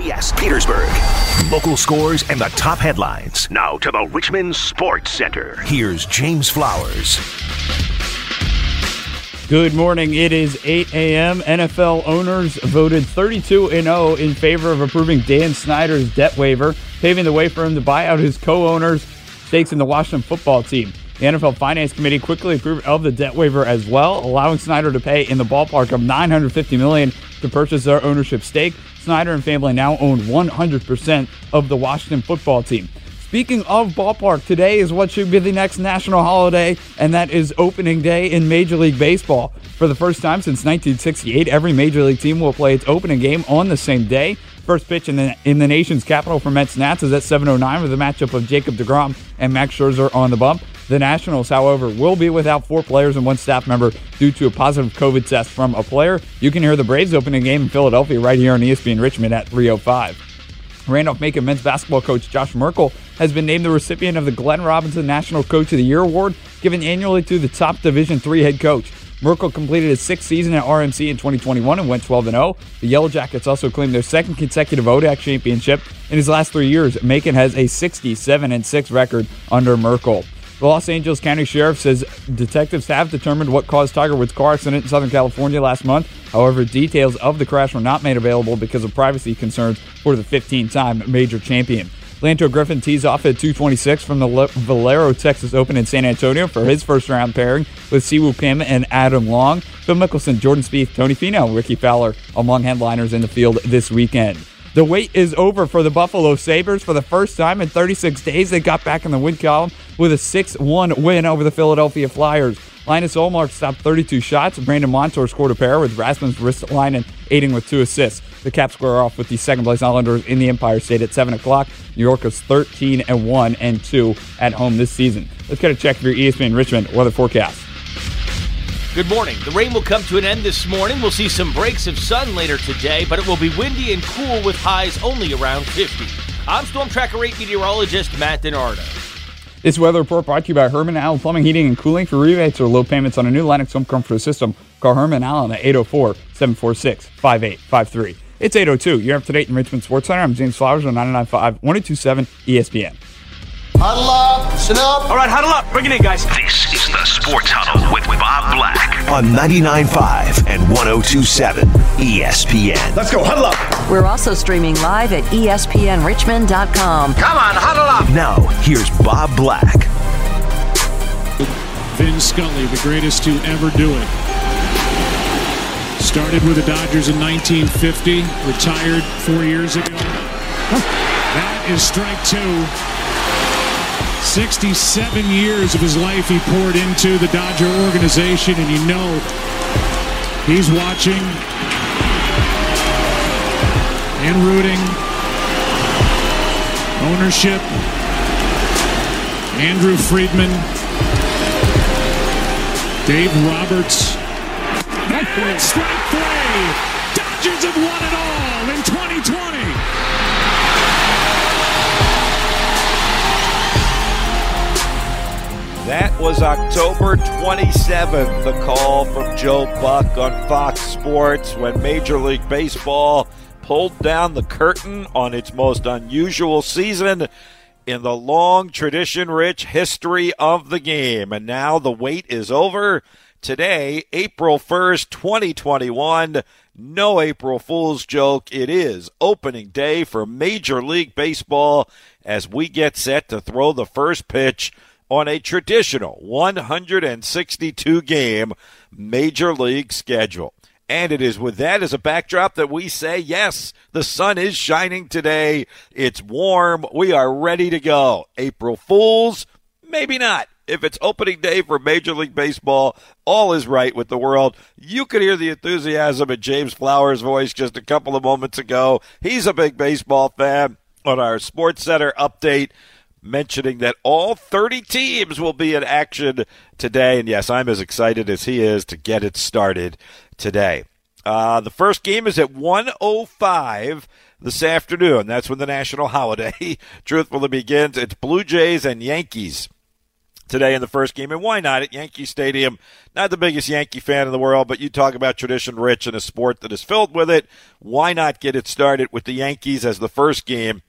KPS Petersburg. Local scores and the top headlines. Now to the Richmond Sports Center. Here's James Flowers. Good morning. It is 8 a.m. NFL owners voted 32 and 0 in favor of approving Dan Snyder's debt waiver, paving the way for him to buy out his co owners' stakes in the Washington football team. The NFL Finance Committee quickly approved of the debt waiver as well, allowing Snyder to pay in the ballpark of 950 million to purchase their ownership stake. Snyder and family now own 100% of the Washington football team. Speaking of ballpark, today is what should be the next national holiday, and that is opening day in Major League Baseball. For the first time since 1968, every Major League team will play its opening game on the same day. First pitch in the in the nation's capital for Mets Nats is at 7:09 with a matchup of Jacob DeGrom and Max Scherzer on the bump. The Nationals, however, will be without four players and one staff member due to a positive COVID test from a player. You can hear the Braves opening game in Philadelphia right here on ESPN Richmond at 3:05. Randolph Macon men's basketball coach Josh Merkel has been named the recipient of the Glenn Robinson National Coach of the Year award, given annually to the top Division III head coach. Merkel completed his sixth season at RMC in 2021 and went 12 0. The Yellow Jackets also claimed their second consecutive ODAC championship. In his last three years, Macon has a 67 6 record under Merkel. The Los Angeles County Sheriff says detectives have determined what caused Tiger Woods' car accident in Southern California last month. However, details of the crash were not made available because of privacy concerns for the 15-time major champion. Lanto Griffin tees off at 226 from the Valero Texas Open in San Antonio for his first round pairing with Siwoo Kim and Adam Long. Phil Mickelson, Jordan Spieth, Tony Finau, Rickie Fowler among headliners in the field this weekend. The wait is over for the Buffalo Sabres. For the first time in 36 days, they got back in the win column with a 6 1 win over the Philadelphia Flyers. Linus Ullmark stopped 32 shots. Brandon Montour scored a pair with Rasmus Ristolainen aiding with two assists. The Caps square off with the second place Islanders in the Empire State at 7 o'clock. New York is 13 and 1 and 2 at home this season. Let's get a check of your ESPN Richmond weather forecast. Good morning. The rain will come to an end this morning. We'll see some breaks of sun later today, but it will be windy and cool with highs only around 50. I'm Storm Tracker 8 meteorologist Matt DiNardo. This weather report brought to you by Herman Allen Plumbing, Heating, and Cooling. For rebates or low payments on a new Lennox home comfort system, call Herman Allen at 804 746 5853. It's 802. You're up to date in Richmond Sports Center. I'm James Flowers on 995 1027 ESPN. Huddle up, sit up. All right, huddle up. Bring it in, guys. This is the Sports Huddle with Bob Black on 99.5 and 102.7 ESPN. Let's go, huddle up. We're also streaming live at ESPNRichmond.com. Come on, huddle up. Now, here's Bob Black. Vin Scully, the greatest to ever do it. Started with the Dodgers in 1950, retired four years ago. That is strike two. 67 years of his life he poured into the Dodger organization, and you know he's watching and rooting. Ownership, Andrew Friedman, Dave Roberts. Strike three. Dodgers have won it all in 2020. That was October 27th, the call from Joe Buck on Fox Sports when Major League Baseball pulled down the curtain on its most unusual season in the long tradition rich history of the game. And now the wait is over. Today, April 1st, 2021. No April Fool's joke. It is opening day for Major League Baseball as we get set to throw the first pitch on a traditional 162 game Major League schedule. And it is with that as a backdrop that we say, yes, the sun is shining today. It's warm. We are ready to go. April Fools? Maybe not. If it's opening day for Major League Baseball, all is right with the world. You could hear the enthusiasm in James Flowers' voice just a couple of moments ago. He's a big baseball fan on our Sports Center update mentioning that all 30 teams will be in action today. And yes, I'm as excited as he is to get it started today. Uh, the first game is at 105 this afternoon. That's when the national holiday truthfully begins. It's Blue Jays and Yankees today in the first game. And why not at Yankee Stadium? Not the biggest Yankee fan in the world, but you talk about tradition rich in a sport that is filled with it. Why not get it started with the Yankees as the first game?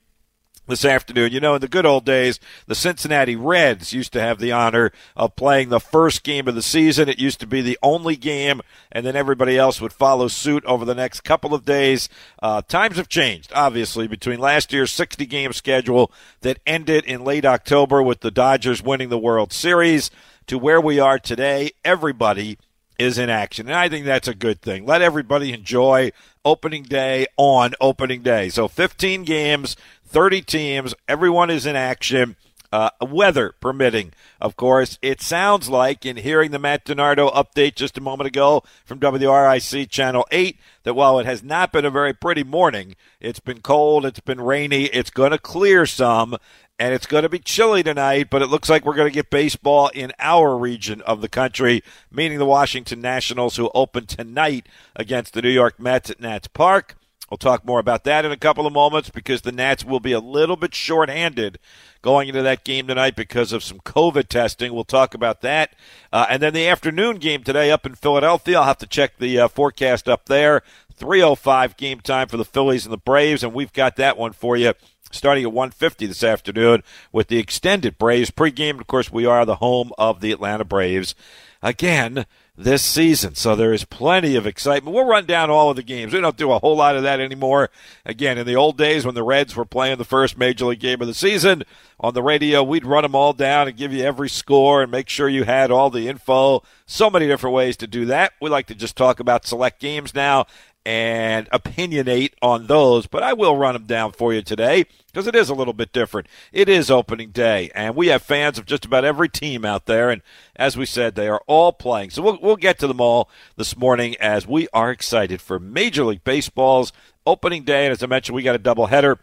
This afternoon. You know, in the good old days, the Cincinnati Reds used to have the honor of playing the first game of the season. It used to be the only game, and then everybody else would follow suit over the next couple of days. Uh, times have changed, obviously, between last year's 60 game schedule that ended in late October with the Dodgers winning the World Series to where we are today. Everybody is in action. And I think that's a good thing. Let everybody enjoy opening day on opening day. So 15 games, 30 teams, everyone is in action. Uh, weather permitting, of course. It sounds like, in hearing the Matt DiNardo update just a moment ago from WRIC Channel 8, that while it has not been a very pretty morning, it's been cold, it's been rainy, it's going to clear some, and it's going to be chilly tonight, but it looks like we're going to get baseball in our region of the country, meaning the Washington Nationals, who open tonight against the New York Mets at Nats Park. We'll talk more about that in a couple of moments because the Nats will be a little bit short-handed going into that game tonight because of some COVID testing. We'll talk about that. Uh, and then the afternoon game today up in Philadelphia. I'll have to check the uh, forecast up there. 305 game time for the Phillies and the Braves, and we've got that one for you starting at 150 this afternoon with the extended Braves pregame. Of course, we are the home of the Atlanta Braves. Again, this season. So there is plenty of excitement. We'll run down all of the games. We don't do a whole lot of that anymore. Again, in the old days when the Reds were playing the first major league game of the season on the radio, we'd run them all down and give you every score and make sure you had all the info. So many different ways to do that. We like to just talk about select games now and opinionate on those, but I will run them down for you today because it is a little bit different. It is opening day, and we have fans of just about every team out there, and as we said, they are all playing. So we'll, we'll get to them all this morning as we are excited for Major League Baseball's opening day, and as I mentioned, we got a doubleheader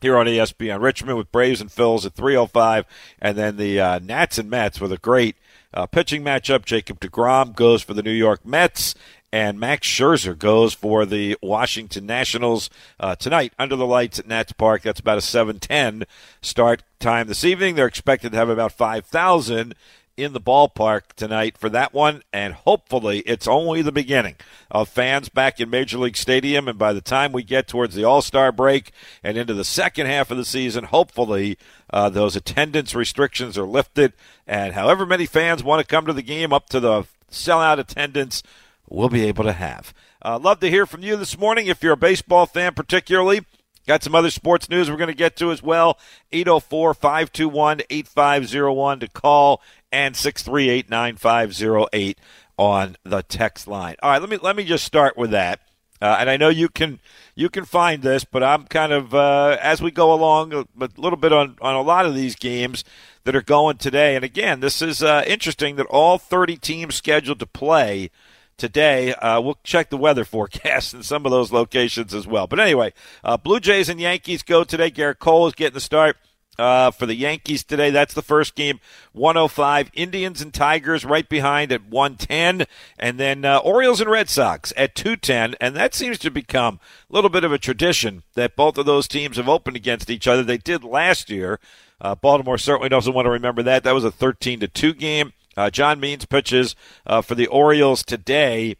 here on ESPN Richmond with Braves and Phils at 3:05, and then the uh, Nats and Mets with a great uh, pitching matchup. Jacob DeGrom goes for the New York Mets, and Max Scherzer goes for the Washington Nationals uh, tonight under the lights at Nats Park. That's about a 7:10 start time this evening. They're expected to have about 5,000 in the ballpark tonight for that one, and hopefully it's only the beginning of fans back in Major League Stadium. And by the time we get towards the All Star break and into the second half of the season, hopefully uh, those attendance restrictions are lifted, and however many fans want to come to the game, up to the sellout attendance we'll be able to have. Uh, love to hear from you this morning if you're a baseball fan, particularly. Got some other sports news we're going to get to as well. 804 521 8501 to call and 638 9508 on the text line. All right, let me let me just start with that. Uh, and I know you can you can find this, but I'm kind of uh, as we go along a, a, little bit on on a lot of these games that are going today. And again, this is uh, interesting that all 30 teams scheduled to play today. Uh, we'll check the weather forecast in some of those locations as well. But anyway, uh, Blue Jays and Yankees go today. Gerrit Cole is getting the start. Uh, for the Yankees today. That's the first game, 105. Indians and Tigers right behind at 110. And then uh, Orioles and Red Sox at 210. And that seems to become a little bit of a tradition that both of those teams have opened against each other. They did last year. Uh, Baltimore certainly doesn't want to remember that. That was a 13 to 2 game. Uh, John Means pitches uh, for the Orioles today.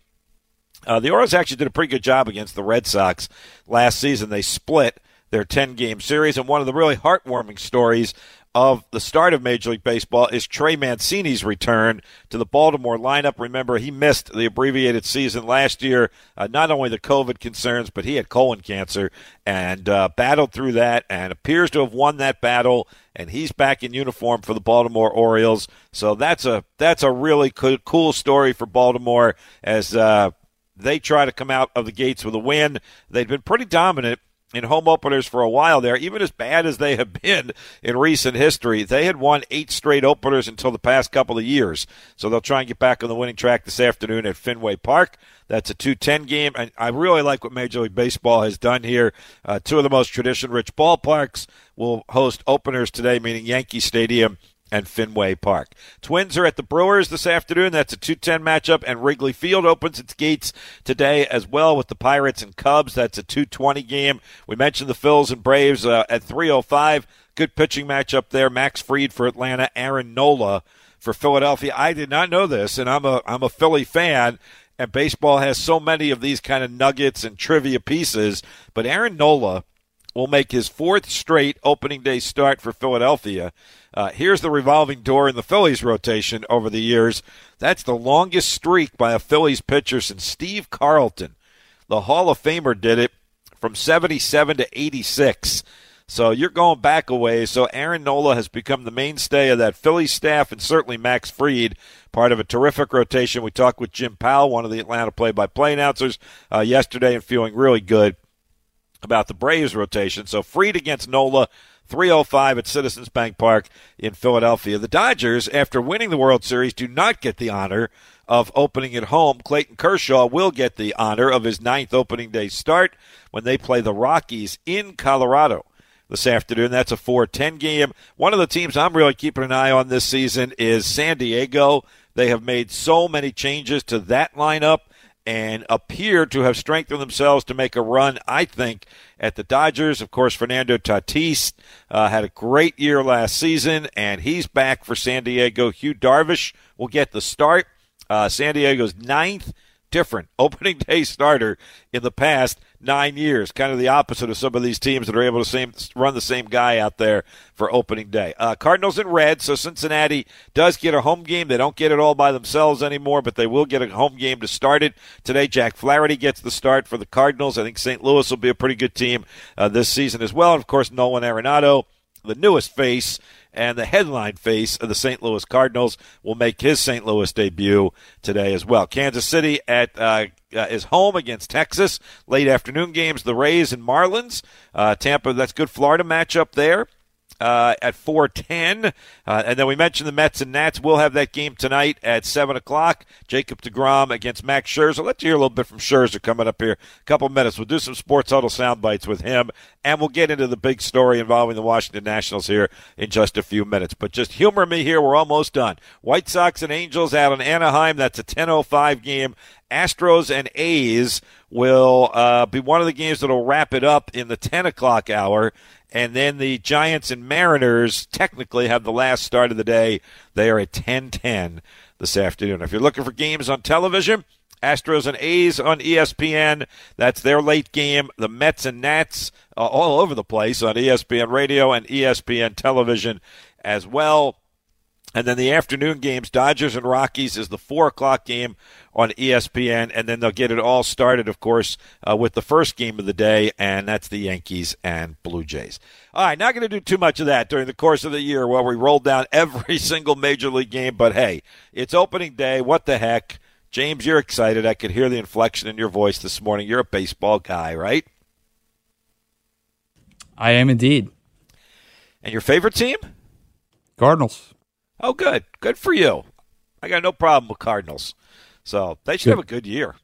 Uh, the Orioles actually did a pretty good job against the Red Sox last season. They split their 10 game series, and one of the really heartwarming stories of the start of Major League Baseball is Trey Mancini's return to the Baltimore lineup. Remember, he missed the abbreviated season last year, uh, not only the COVID concerns, but he had colon cancer and uh, battled through that and appears to have won that battle. And he's back in uniform for the Baltimore Orioles. So that's a that's a really cool, cool story for Baltimore as uh, they try to come out of the gates with a win. They've been pretty dominant in home openers for a while there, even as bad as they have been in recent history. They had won eight straight openers until the past couple of years. So they'll try and get back on the winning track this afternoon at Fenway Park. That's a 210 game. And I really like what Major League Baseball has done here. Uh, two of the most tradition rich ballparks will host openers today, meaning Yankee Stadium and Fenway Park. Twins are at the Brewers this afternoon. That's a 210 matchup, and Wrigley Field opens its gates today as well with the Pirates and Cubs. That's a 220 game. We mentioned the Phils and Braves uh, at 305. Good pitching matchup there. Max Fried for Atlanta, Aaron Nola for Philadelphia. I did not know this, and I'm a I'm a Philly fan, and baseball has so many of these kind of nuggets and trivia pieces. But Aaron Nola will make his fourth straight opening day start for Philadelphia. Uh, here's the revolving door in the Phillies rotation over the years. That's the longest streak by a Phillies pitcher since Steve Carlton. The Hall of Famer did it from 77 to 86. So you're going back a ways. So Aaron Nola has become the mainstay of that Philly staff, and certainly Max Fried, part of a terrific rotation. We talked with Jim Powell, one of the Atlanta play-by-play announcers, uh, yesterday, and feeling really good about the Braves rotation. So Fried against Nola, 305 at Citizens Bank Park in Philadelphia. The Dodgers, after winning the World Series, do not get the honor of opening at home. Clayton Kershaw will get the honor of his ninth opening day start when they play the Rockies in Colorado this afternoon. That's a 4-10 game. One of the teams I'm really keeping an eye on this season is San Diego. They have made so many changes to that lineup and appear to have strengthened themselves to make a run, I think, at the Dodgers. Of course, Fernando Tatis uh, had a great year last season, and he's back for San Diego. Yu Darvish will get the start. Uh, San Diego's ninth different opening day starter in the past nine years. Kind of the opposite of some of these teams that are able to same, run the same guy out there for opening day. Uh, Cardinals in red, so Cincinnati does get a home game. They don't get it all by themselves anymore, but they will get a home game to start it today. Jack Flaherty gets the start for the Cardinals. I think St. Louis will be a pretty good team uh, this season as well. And of course, Nolan Arenado, the newest face and the headline face of the St. Louis Cardinals will make his St. Louis debut today as well. Kansas City at uh, uh, is home against Texas. Late afternoon games, the Rays and Marlins. Uh, Tampa, that's good Florida matchup there uh, at 410. Uh, and then we mentioned the Mets and Nats. We'll have that game tonight at 7 o'clock. Jacob DeGrom against Max Scherzer. Let's hear a little bit from Scherzer coming up here. A couple minutes. We'll do some Sports Huddle sound bites with him, and we'll get into the big story involving the Washington Nationals here in just a few minutes. But just humor me here. We're almost done. White Sox and Angels out in Anaheim. That's a 10.05 game. Astros and A's will uh, be one of the games that will wrap it up in the 10 o'clock hour. And then the Giants and Mariners technically have the last start of the day. They are at 10-10 this afternoon. If you're looking for games on television, Astros and A's on ESPN. That's their late game. The Mets and Nats uh, all over the place on ESPN Radio and ESPN Television as well. And then the afternoon games, Dodgers and Rockies, is the four o'clock game on ESPN, and then they'll get it all started, of course, uh, with the first game of the day, and that's the Yankees and Blue Jays. All right, not going to do too much of that during the course of the year while we roll down every single major league game, but hey, it's opening day. What the heck? James, you're excited. I could hear the inflection in your voice this morning. You're a baseball guy, right? I am indeed. And your favorite team? Cardinals. Oh, good. Good for you. I got no problem with Cardinals. So they should good. have a good year.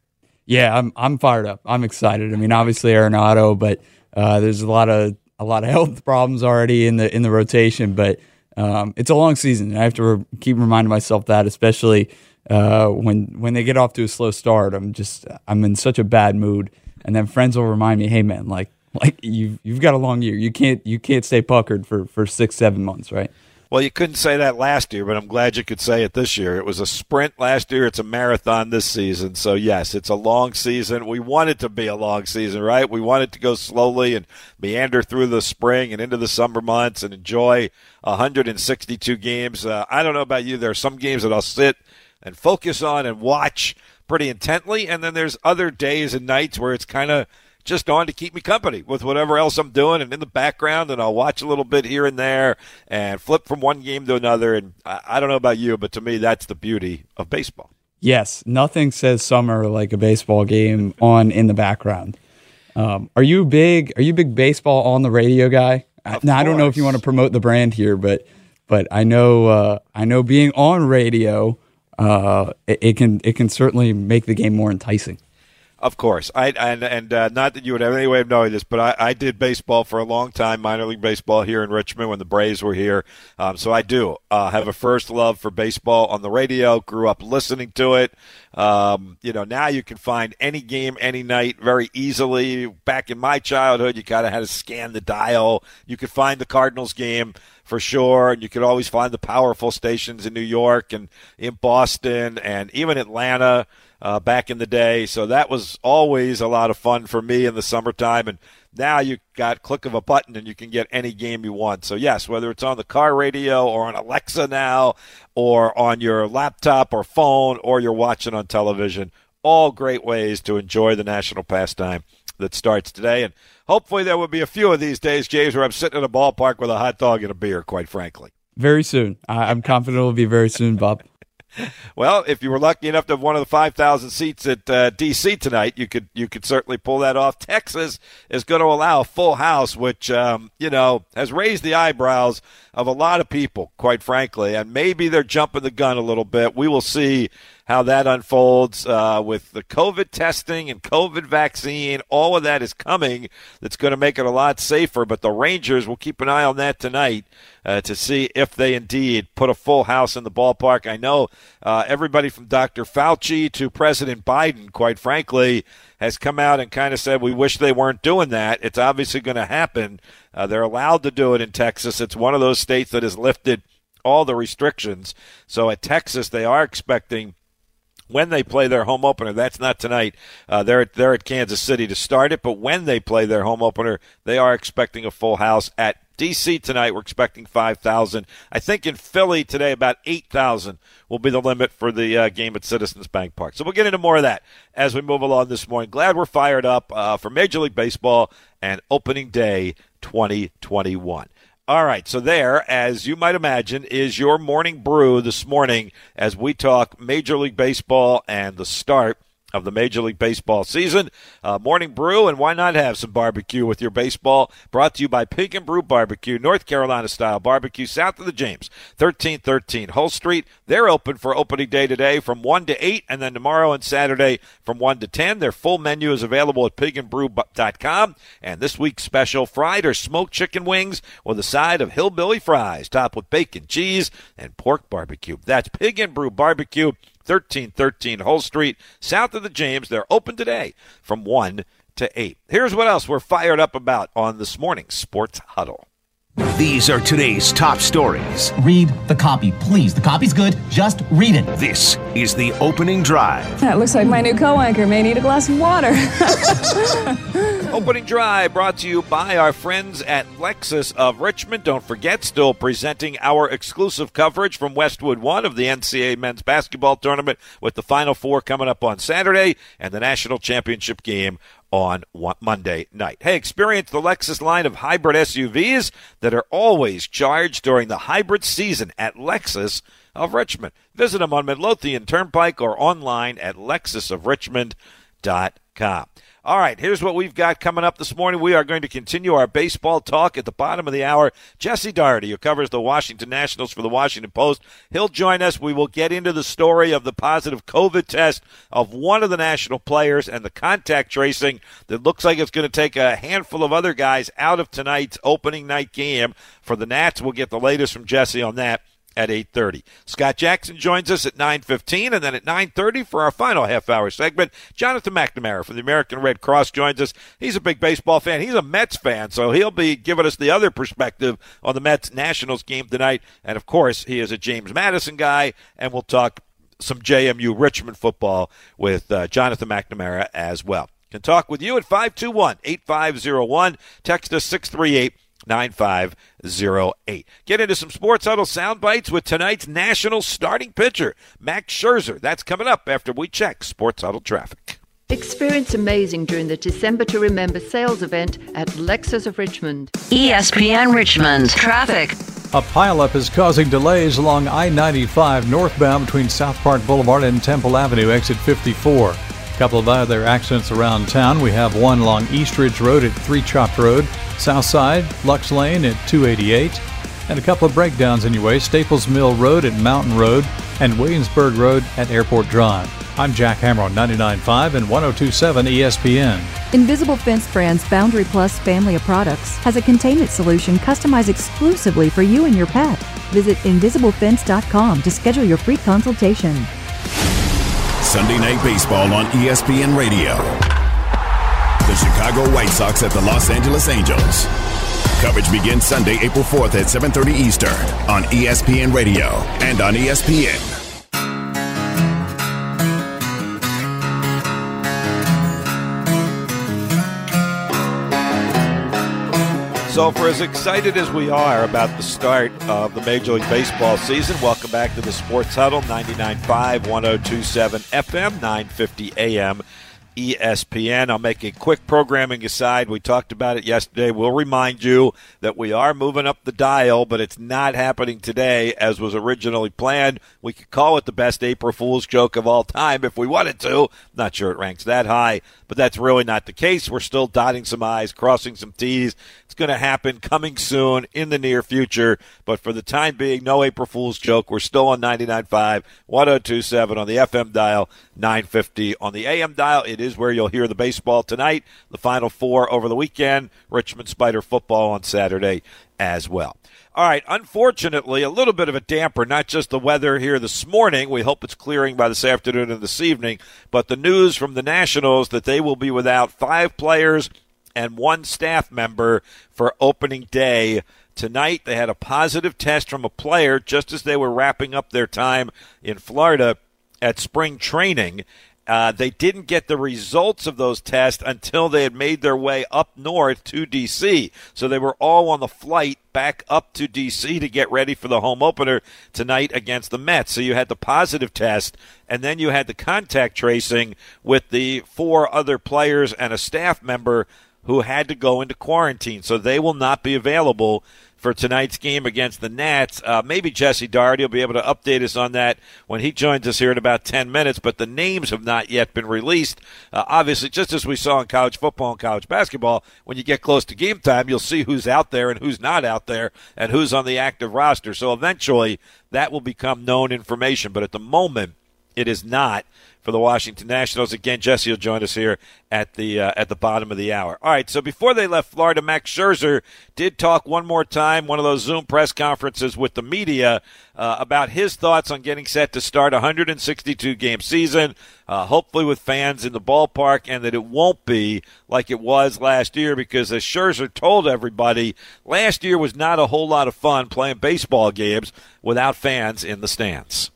Yeah, I'm I'm fired up. I'm excited. I mean, obviously Arenado, but uh, there's a lot of a lot of health problems already in the in the rotation. But um, it's a long season. I have to re- keep reminding myself that, especially uh, when when they get off to a slow start. I'm just I'm in such a bad mood, and then friends will remind me, "Hey, man, like like you've you've got a long year. You can't you can't stay puckered for for six seven months, right?" Well, you couldn't say that last year, but I'm glad you could say it this year. It was a sprint last year. It's a marathon this season. So, yes, it's a long season. We want it to be a long season, right? We want it to go slowly and meander through the spring and into the summer months and enjoy 162 games. Uh, I don't know about you. There are some games that I'll sit and focus on and watch pretty intently. And then there's other days and nights where it's kind of – just on to keep me company with whatever else I'm doing and in the background, and I'll watch a little bit here and there and flip from one game to another. And I, I don't know about you, but to me, that's the beauty of baseball. Yes, nothing says summer like a baseball game on in the background. Um, are you big? Are you big baseball on the radio guy? Of now. I don't know if you want to promote the brand here, but but I know uh, I know being on radio, uh, it, it, can it can certainly make the game more enticing. Of course, I and and uh, not that you would have any way of knowing this, but I, I did baseball for a long time, minor league baseball here in Richmond when the Braves were here. Um, so I do uh, have a first love for baseball on the radio. Grew up listening to it. Um, you know, now you can find any game any night very easily. Back in my childhood, you kind of had to scan the dial. You could find the Cardinals game for sure. And you could always find the powerful stations in New York and in Boston and even Atlanta uh, back in the day. So that was always a lot of fun for me in the summertime. And now you got click of a button and you can get any game you want. So yes, whether it's on the car radio or on Alexa now, or on your laptop or phone, or you're watching on television, all great ways to enjoy the national pastime that starts today. And hopefully there will be a few of these days, James, where I'm sitting in a ballpark with a hot dog and a beer. Quite frankly, very soon. I'm confident it will be very soon, Bob. Well, if you were lucky enough to have one of the 5,000 seats at uh, D.C. tonight, you could you could certainly pull that off. Texas is going to allow a full house, which um, you know has raised the eyebrows of a lot of people, quite frankly, and maybe they're jumping the gun a little bit. We will see how that unfolds uh, with the COVID testing and COVID vaccine. All of that is coming. That's going to make it a lot safer. But the Rangers will keep an eye on that tonight uh, to see if they indeed put a full house in the ballpark. I know uh, everybody from Dr. Fauci to President Biden, quite frankly, has come out and kind of said we wish they weren't doing that. It's obviously going to happen. Uh, they're allowed to do it in Texas. It's one of those states that has lifted all the restrictions. So at Texas, they are expecting when they play their home opener. That's not tonight. Uh, they're at, they're at Kansas City to start it, but when they play their home opener, they are expecting a full house at DC tonight. We're expecting five thousand. I think in Philly today, about eight thousand will be the limit for the uh, game at Citizens Bank Park. So we'll get into more of that as we move along this morning. Glad we're fired up uh, for Major League Baseball and opening day 2021. All right, so there, as you might imagine, is your morning brew this morning as we talk Major League Baseball and the start of the Major League Baseball season. Uh, morning brew, and why not have some barbecue with your baseball? Brought to you by Pig and Brew Barbecue, North Carolina style barbecue, south of the James, 1313 Hull Street. They're open for opening day today from 1 to 8, and then tomorrow and Saturday from 1 to 10. Their full menu is available at pigandbrew.com. And this week's special fried or smoked chicken wings with a side of hillbilly fries, topped with bacon, cheese, and pork barbecue. That's Pig and Brew Barbecue. 1313 Hull Street, south of the James. They're open today from 1 to 8. Here's what else we're fired up about on this morning's Sports Huddle. These are today's top stories. Read the copy, please. The copy's good. Just read it. This is the opening drive. That looks like my new co anchor may need a glass of water. opening drive brought to you by our friends at Lexus of Richmond. Don't forget, still presenting our exclusive coverage from Westwood One of the NCAA men's basketball tournament with the Final Four coming up on Saturday and the national championship game on Monday night. Hey, experience the Lexus line of hybrid SUVs that are always charged during the hybrid season at Lexus of Richmond. Visit them on Midlothian Turnpike or online at lexusofrichmond.com. All right, here's what we've got coming up this morning. We are going to continue our baseball talk at the bottom of the hour. Jesse Dougherty, who covers the Washington Nationals for the Washington Post, he'll join us. We will get into the story of the positive COVID test of one of the national players and the contact tracing that looks like it's going to take a handful of other guys out of tonight's opening night game for the Nats. We'll get the latest from Jesse on that at 8.30. Scott Jackson joins us at 9.15, and then at 9.30 for our final half-hour segment, Jonathan McNamara from the American Red Cross joins us. He's a big baseball fan. He's a Mets fan, so he'll be giving us the other perspective on the Mets Nationals game tonight. And, of course, he is a James Madison guy, and we'll talk some JMU Richmond football with uh, Jonathan McNamara as well. Can talk with you at 521 8501. Text us 638 9508. Get into some Sports Huddle sound bites with tonight's national starting pitcher, Max Scherzer. That's coming up after we check Sports Huddle traffic. Experience amazing during the December to Remember sales event at Lexus of Richmond. ESPN Richmond. Traffic. A pileup is causing delays along I 95 northbound between South Park Boulevard and Temple Avenue, exit 54. Couple of other accidents around town. We have one along Eastridge Road at 3 Chopt Road. South Side, Lux Lane at 288, and a couple of breakdowns anyway Staples Mill Road at Mountain Road and Williamsburg Road at Airport Drive. I'm Jack Hammer on 99.5 and 102.7 ESPN. Invisible Fence Brand's Boundary Plus family of products has a containment solution customized exclusively for you and your pet. Visit invisiblefence.com to schedule your free consultation. Sunday Night Baseball on ESPN Radio. The Chicago White Sox at the Los Angeles Angels. Coverage begins Sunday, April 4th at 7:30 Eastern on ESPN Radio and on ESPN. So, for as excited as we are about the start of the Major League Baseball season, welcome back to the Sports Huddle 99.5, 1027 FM, 950 AM. ESPN. I'll make a quick programming aside. We talked about it yesterday. We'll remind you that we are moving up the dial, but it's not happening today as was originally planned. We could call it the best April Fool's joke of all time if we wanted to. Not sure it ranks that high, but that's really not the case. We're still dotting some I's, crossing some T's. It's going to happen coming soon in the near future. But for the time being, no April Fool's joke. We're still on 99.5, 1027 on the FM dial, 950 on the AM dial. It is where you'll hear the baseball tonight, the Final Four over the weekend, Richmond Spider football on Saturday as well. All right, unfortunately, a little bit of a damper, not just the weather here this morning. We hope it's clearing by this afternoon and this evening, but the news from the Nationals that they will be without five players and one staff member for opening day. Tonight, they had a positive test from a player just as they were wrapping up their time in Florida at spring training. Uh, they didn't get the results of those tests until they had made their way up north to D.C. So they were all on the flight back up to D.C. to get ready for the home opener tonight against the Mets. So you had the positive test, and then you had the contact tracing with the four other players and a staff member who had to go into quarantine. So they will not be available for tonight's game against the Nats. Uh, maybe Jesse Dougherty will be able to update us on that when he joins us here in about 10 minutes, but the names have not yet been released. Uh, obviously, just as we saw in college football and college basketball, when you get close to game time, you'll see who's out there and who's not out there and who's on the active roster. So eventually, that will become known information, but at the moment, it is not for the Washington Nationals. Again, Jesse will join us here at the uh, at the bottom of the hour. All right. So before they left Florida, Max Scherzer did talk one more time, one of those Zoom press conferences with the media uh, about his thoughts on getting set to start a 162 game season, uh, hopefully with fans in the ballpark, and that it won't be like it was last year because as Scherzer told everybody, last year was not a whole lot of fun playing baseball games without fans in the stands.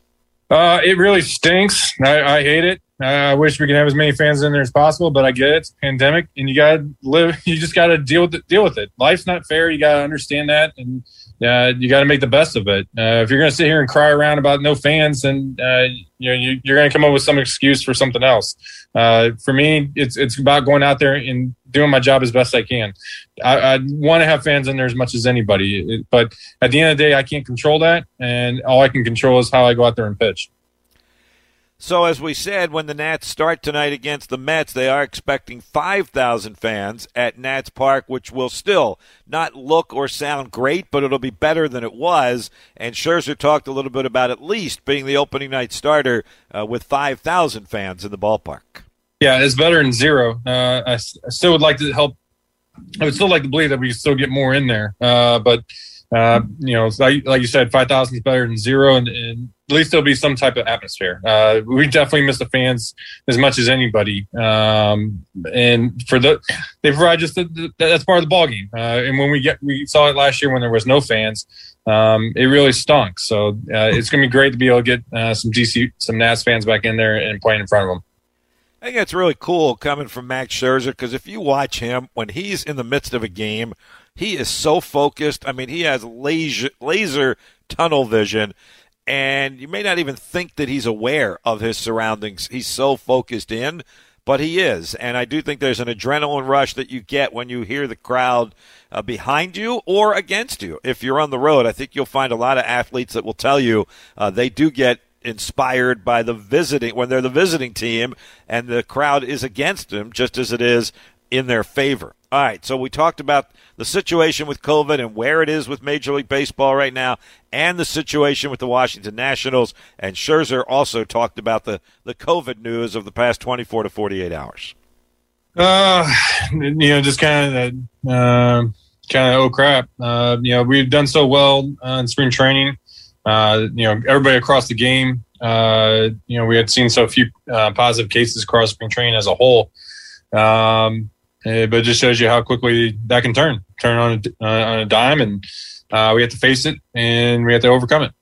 Uh, it really stinks. I, I hate it. I wish we could have as many fans in there as possible, but I get it. It's pandemic, and you got to live. You just got to deal with it. Deal with it. Life's not fair. You got to understand that, and uh, you got to make the best of it. Uh, if you're going to sit here and cry around about no fans, then uh, you know you, are going to come up with some excuse for something else. Uh, for me, it's it's about going out there and doing my job as best I can. I, I want to have fans in there as much as anybody, but at the end of the day, I can't control that, and all I can control is how I go out there and pitch. So, as we said, when the Nats start tonight against the Mets, they are expecting 5,000 fans at Nats Park, which will still not look or sound great, but it'll be better than it was. And Scherzer talked a little bit about at least being the opening night starter uh, with 5,000 fans in the ballpark. Yeah, it's better than zero. Uh, I, I, still would like to help. I would still like to believe that we still get more in there, uh, but uh, you know, like, like you said, five thousand is better than zero, and, and, at least there'll be some type of atmosphere. Uh, we definitely miss the fans as much as anybody, um, and for the they provide just the, the, that's part of the ball game. Uh, and when we get we saw it last year when there was no fans, um, it really stunk. So uh, it's going to be great to be able to get uh, some DC some Nats fans back in there and playing in front of them. I think it's really cool coming from Max Scherzer because if you watch him when he's in the midst of a game he is so focused. I mean, he has laser, laser tunnel vision, and you may not even think that he's aware of his surroundings. He's so focused in, but he is. And I do think there's an adrenaline rush that you get when you hear the crowd uh, behind you or against you. If you're on the road, I think you'll find a lot of athletes that will tell you uh, they do get inspired by the visiting when they're the visiting team and the crowd is against them just as it is in their favor. All right, so we talked about the situation with COVID and where it is with Major League Baseball right now, and the situation with the Washington Nationals. And Scherzer also talked about the, the COVID news of the past 24 to 48 hours. Uh, you know, just kind of, uh, kind of, oh crap. Uh, you know, we've done so well uh, in spring training. Uh, you know, everybody across the game. Uh, you know, we had seen so few uh, positive cases across spring training as a whole. Um, but it just shows you how quickly that can turn, turn on a, uh, on a dime, and uh, we have to face it and we have to overcome it.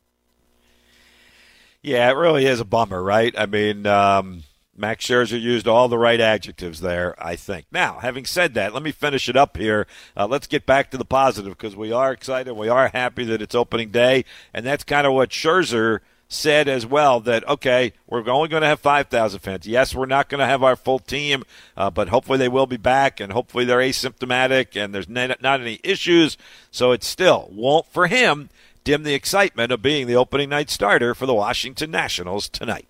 Yeah, it really is a bummer, right? I mean, um, Max Scherzer used all the right adjectives there, I think. Now, having said that, let me finish it up here. Uh, let's get back to the positive because we are excited. We are happy that it's opening day, and that's kind of what Scherzer – said as well that okay, we're only going to have five thousand fans. Yes, we're not going to have our full team, uh, but hopefully they will be back, and hopefully they're asymptomatic and there's not, not any issues. So it still won't for him dim the excitement of being the opening night starter for the Washington Nationals tonight.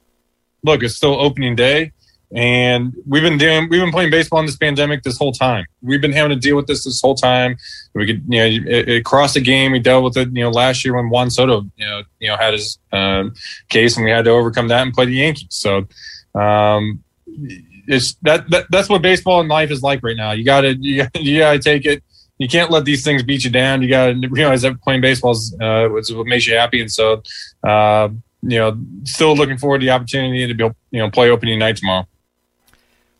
Look, it's still opening day. And we've been doing, we've been playing baseball in this pandemic this whole time. We've been having to deal with this this whole time. We could, you know, it, it crossed the game. We dealt with it, you know, last year when Juan Soto, you know, you know, had his um, case, and we had to overcome that and play the Yankees. So, um, it's that, that that's what baseball and life is like right now. You gotta, you gotta, you gotta take it. You can't let these things beat you down. You gotta realize that playing baseball is uh, what makes you happy. And so, uh, you know, still looking forward to the opportunity to be, you know, play opening night tomorrow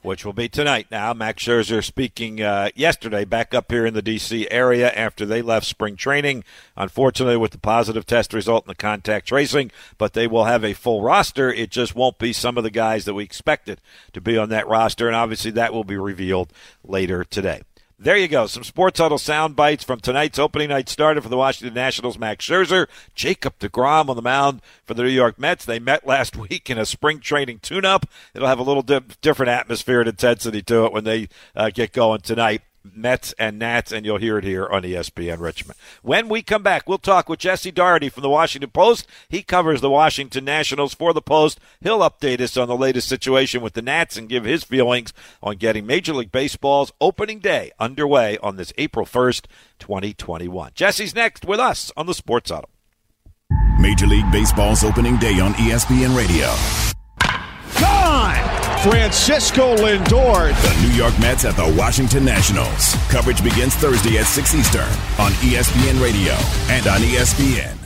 which will be tonight now. Max Scherzer speaking uh, yesterday back up here in the D.C. area after they left spring training, unfortunately, with the positive test result in the contact tracing, but they will have a full roster. It just won't be some of the guys that we expected to be on that roster, and obviously that will be revealed later today. There you go. Some Sports Huddle sound bites from tonight's opening night starter for the Washington Nationals, Max Scherzer, Jacob DeGrom on the mound for the New York Mets. They met last week in a spring training tune-up. It'll have a little di- different atmosphere and intensity to it when they uh, get going tonight. Mets and Nats, and you'll hear it here on ESPN Richmond. When we come back, we'll talk with Jesse Dougherty from the Washington Post. He covers the Washington Nationals for the Post. He'll update us on the latest situation with the Nats and give his feelings on getting Major League Baseball's opening day underway on this April 1st, 2021. Jesse's next with us on the Sports Huddle. Major League Baseball's opening day on ESPN Radio. Gone! Francisco Lindor. The New York Mets at the Washington Nationals. Coverage begins Thursday at 6 Eastern on ESPN Radio and on ESPN.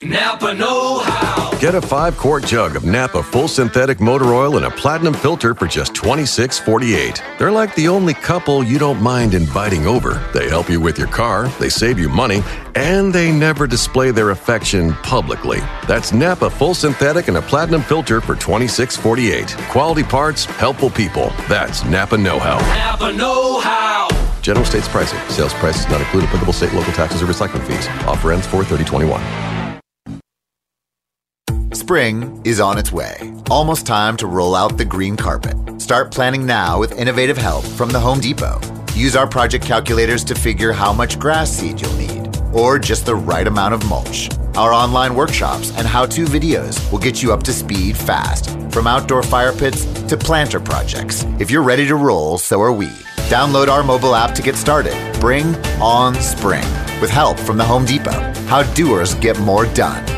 Napa Know How. Get a five quart jug of Napa full synthetic motor oil and a platinum filter for just $26.48. They're like the only couple you don't mind inviting over. They help you with your car, they save you money, and they never display their affection publicly. That's Napa full synthetic and a platinum filter for $26.48. Quality parts, helpful people. That's Napa Know How. Napa Know How. General states pricing. Sales prices not include applicable state, local taxes, or recycling fees. Offer ends 43021. Spring is on its way. Almost time to roll out the green carpet. Start planning now with innovative help from the Home Depot. Use our project calculators to figure how much grass seed you'll need, or just the right amount of mulch. Our online workshops and how to videos will get you up to speed fast, from outdoor fire pits to planter projects. If you're ready to roll, so are we. Download our mobile app to get started. Bring on spring with help from the Home Depot. How doers get more done.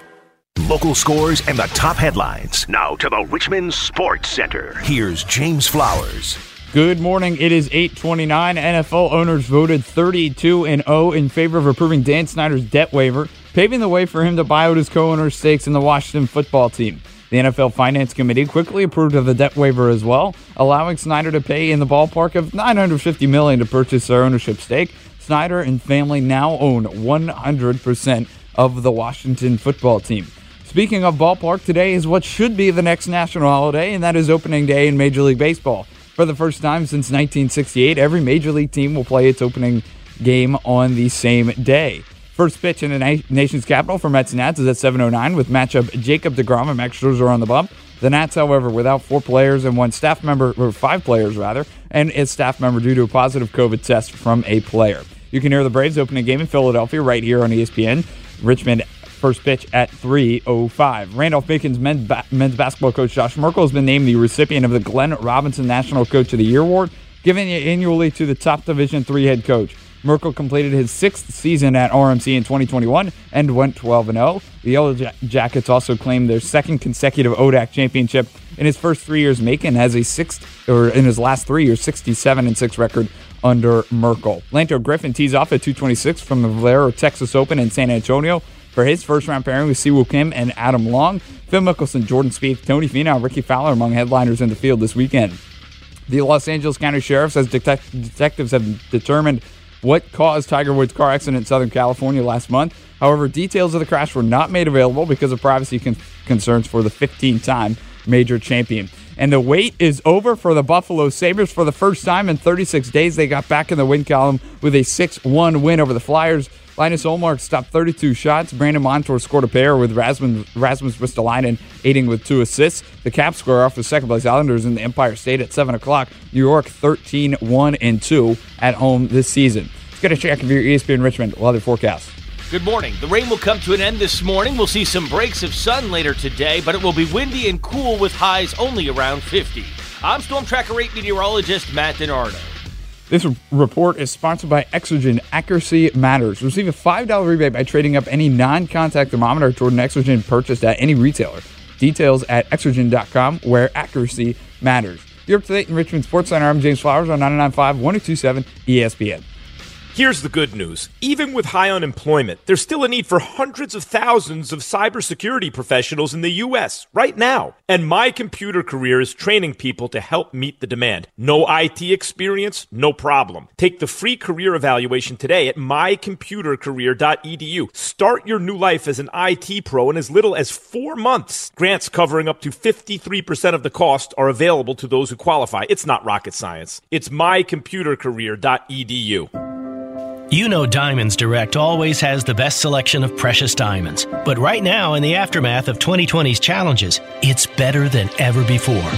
Local scores and the top headlines. Now to the Richmond Sports Center. Here's James Flowers. Good morning. It is 829. NFL owners voted 32 and 0 in favor of approving Dan Snyder's debt waiver, paving the way for him to buy out his co-owner's stakes in the Washington football team. The NFL Finance Committee quickly approved of the debt waiver as well, allowing Snyder to pay in the ballpark of 950 million to purchase their ownership stake. Snyder and family now own 100% of the Washington football team. Speaking of ballpark, today is what should be the next national holiday, and that is opening day in Major League Baseball. For the first time since 1968, every major league team will play its opening game on the same day. First pitch in the na- nation's capital for Mets and Nats is at 7:09 with matchup Jacob DeGrom and Max Scherzer on the bump. The Nats, however, without four players and one staff member, or five players rather, and a staff member due to a positive COVID test from a player. You can hear the Braves opening game in Philadelphia right here on ESPN. Richmond First pitch at 3.05. Randolph Macon's men's, ba- men's basketball coach Josh Merkel has been named the recipient of the Glenn Robinson National Coach of the Year Award, given annually to the top Division three head coach. Merkel completed his sixth season at RMC in 2021 and went 12 0. The Yellow Jackets also claimed their second consecutive ODAC championship in his first three years. Macon has a sixth, or in his last three years, 67 and 6 record under Merkel. Lanto Griffin tees off at 226 from the Valero Texas Open in San Antonio for his first round pairing with Siwoo Kim and Adam Long. Phil Mickelson, Jordan Spieth, Tony Finau, Rickie Fowler among headliners in the field this weekend. The Los Angeles County Sheriff says detect- detectives have determined what caused Tiger Woods' car accident in Southern California last month. However, details of the crash were not made available because of privacy con- concerns for the 15 time major champion. And the wait is over for the Buffalo Sabres for the first time in 36 days. They got back in the win column with a 6 1 win over the Flyers. Linus Ullmark stopped 32 shots. Brandon Montour scored a pair with Rasmus, Rasmus Ristolainen aiding with two assists. The Caps square off with second place Islanders in the Empire State at 7 o'clock. New York 13 1 and 2 at home this season. Let's get a check of your ESPN Richmond weather forecast. Good morning. The rain will come to an end this morning. We'll see some breaks of sun later today, but it will be windy and cool with highs only around 50. I'm Storm Tracker 8 meteorologist Matt DiNardo. This report is sponsored by Exergen Accuracy Matters. Receive a $5 rebate by trading up any non contact thermometer toward an Exergen purchased at any retailer. Details at exergen.com where accuracy matters. You're up to date in Richmond Sports Center. I'm James Flowers on 99.5, 1027 ESPN. Here's the good news. Even with high unemployment, there's still a need for hundreds of thousands of cybersecurity professionals in the U.S. right now. And My Computer Career is training people to help meet the demand. No IT experience? No problem. Take the free career evaluation today at mycomputercareer.edu. Start your new life as an IT pro in as little as four months. Grants covering up to 53% of the cost are available to those who qualify. It's not rocket science. It's mycomputercareer.edu. You know Diamonds Direct always has the best selection of precious diamonds. But right now, in the aftermath of 2020's challenges, it's better than ever before.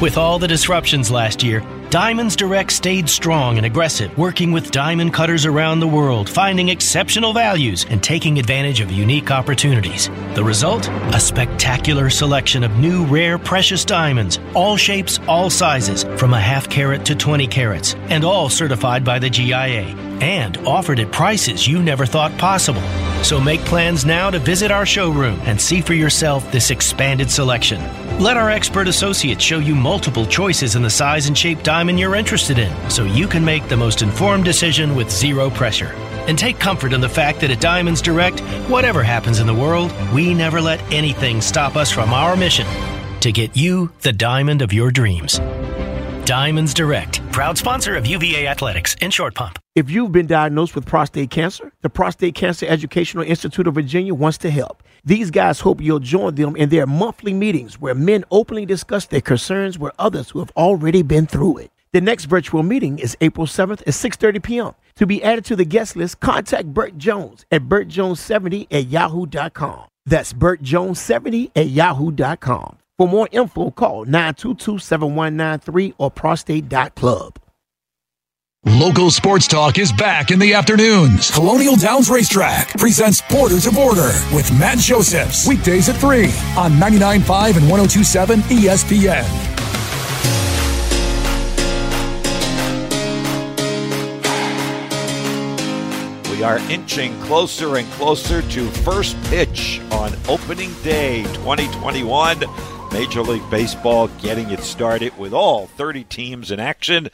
With all the disruptions last year, Diamonds Direct stayed strong and aggressive, working with diamond cutters around the world, finding exceptional values and taking advantage of unique opportunities. The result? A spectacular selection of new, rare, precious diamonds, all shapes, all sizes, from a half carat to 20 carats, and all certified by the GIA, and offered at prices you never thought possible. So make plans now to visit our showroom and see for yourself this expanded selection. Let our expert associates show you multiple choices in the size and shape diamond you're interested in so you can make the most informed decision with zero pressure. And take comfort in the fact that at Diamonds Direct, whatever happens in the world, we never let anything stop us from our mission to get you the diamond of your dreams. Diamonds Direct, proud sponsor of UVA Athletics and Short Pump. If you've been diagnosed with prostate cancer, the Prostate Cancer Educational Institute of Virginia wants to help. These guys hope you'll join them in their monthly meetings where men openly discuss their concerns with others who have already been through it. The next virtual meeting is April 7th at 6:30 p.m. To be added to the guest list, contact Burt Jones at burtjones70 at yahoo.com. That's burtjones70 at yahoo.com. For more info, call 922-7193 or prostate.club. Local sports talk is back in the afternoons. Colonial Downs Racetrack presents Border to Border with Matt Josephs. Weekdays at 3 on 99.5 and 102.7 ESPN. We are inching closer and closer to first pitch on opening day 2021. Major League Baseball getting it started with all 30 teams in action.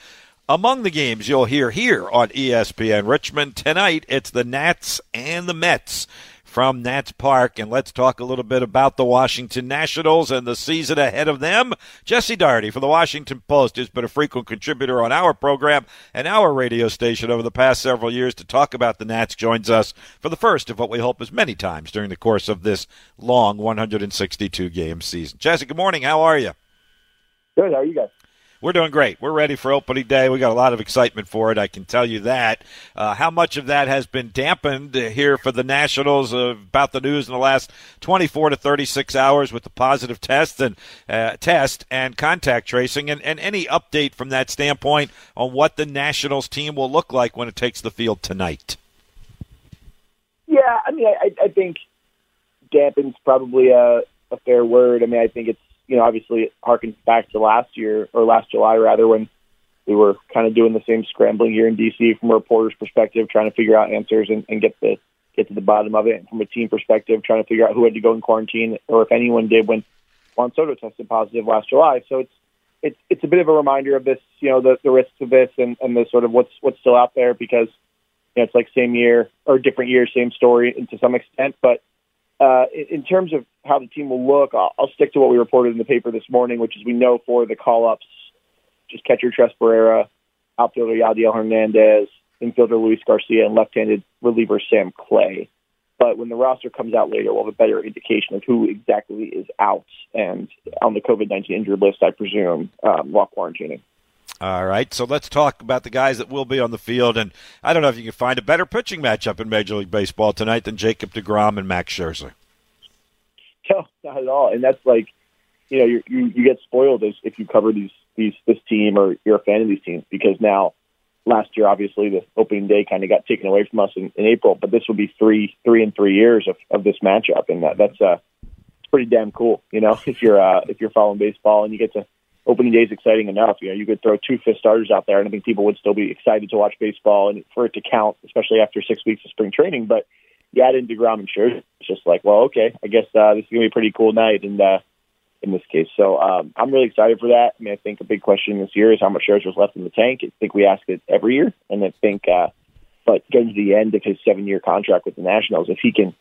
Among the games you'll hear here on ESPN Richmond tonight, it's the Nats and the Mets from Nats Park. And let's talk a little bit about the Washington Nationals and the season ahead of them. Jesse Dougherty from the Washington Post has been a frequent contributor on our program and our radio station over the past several years to talk about the Nats. Joins us for the first of what we hope is many times during the course of this long 162 game season. Jesse, good morning. How are you? Good. How are you guys? We're doing great. We're ready for opening day. We got a lot of excitement for it. I can tell you that. Uh, how much of that has been dampened here for the Nationals uh, about the news in the last 24 to 36 hours with the positive test and uh, test and contact tracing, and, and any update from that standpoint on what the Nationals team will look like when it takes the field tonight. Yeah, I mean, I, I think dampened's probably a, a fair word. I mean, I think it's you know, obviously it harkens back to last year or last July rather when we were kind of doing the same scrambling here in DC from a reporter's perspective, trying to figure out answers and, and get the get to the bottom of it. And from a team perspective, trying to figure out who had to go in quarantine or if anyone did when Juan Soto tested positive last July. So it's it's it's a bit of a reminder of this, you know, the, the risks of this and, and the sort of what's what's still out there because you know, it's like same year or different year, same story to some extent. But uh, in terms of how the team will look, I'll, I'll stick to what we reported in the paper this morning, which is we know for the call ups, just catcher Tres Barrera, outfielder Yadiel Hernandez, infielder Luis Garcia, and left handed reliever Sam Clay. But when the roster comes out later, we'll have a better indication of who exactly is out and on the COVID 19 injured list, I presume, um, while quarantining. All right, so let's talk about the guys that will be on the field. And I don't know if you can find a better pitching matchup in Major League Baseball tonight than Jacob DeGrom and Max Scherzer. No, not at all. And that's like, you know, you you, get spoiled as if you cover these these this team or you're a fan of these teams because now last year obviously the opening day kind of got taken away from us in, in April, but this will be three three and three years of, of this matchup, and that, that's uh pretty damn cool. You know, if you're uh if you're following baseball and you get to opening day is exciting enough. You know, you could throw two fifth starters out there, and I think people would still be excited to watch baseball and for it to count, especially after six weeks of spring training. But you add in Degrom and Scherzer, it's just like, well, okay, I guess uh, this is gonna be a pretty cool night, and uh, in this case, so um, I'm really excited for that. I mean, I think a big question this year is how much Scherzer's left in the tank. I think we ask it every year, and I think, uh, but getting to the end of his seven year contract with the Nationals, if he can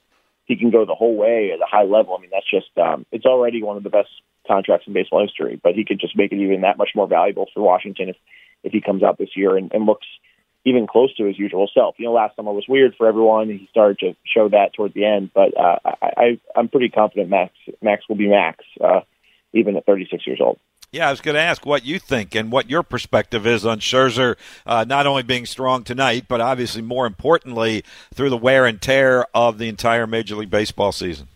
he can go the whole way at a high level. I mean, that's just um, it's already one of the best contracts in baseball history, but he could just make it even that much more valuable for Washington if if he comes out this year and, and looks even close to his usual self. You know, last summer was weird for everyone. He started to show that toward the end, but uh, I, I I'm pretty confident Max Max will be Max uh, even at 36 years old. Yeah, I was going to ask what you think and what your perspective is on Scherzer uh, not only being strong tonight, but obviously more importantly through the wear and tear of the entire Major League Baseball season.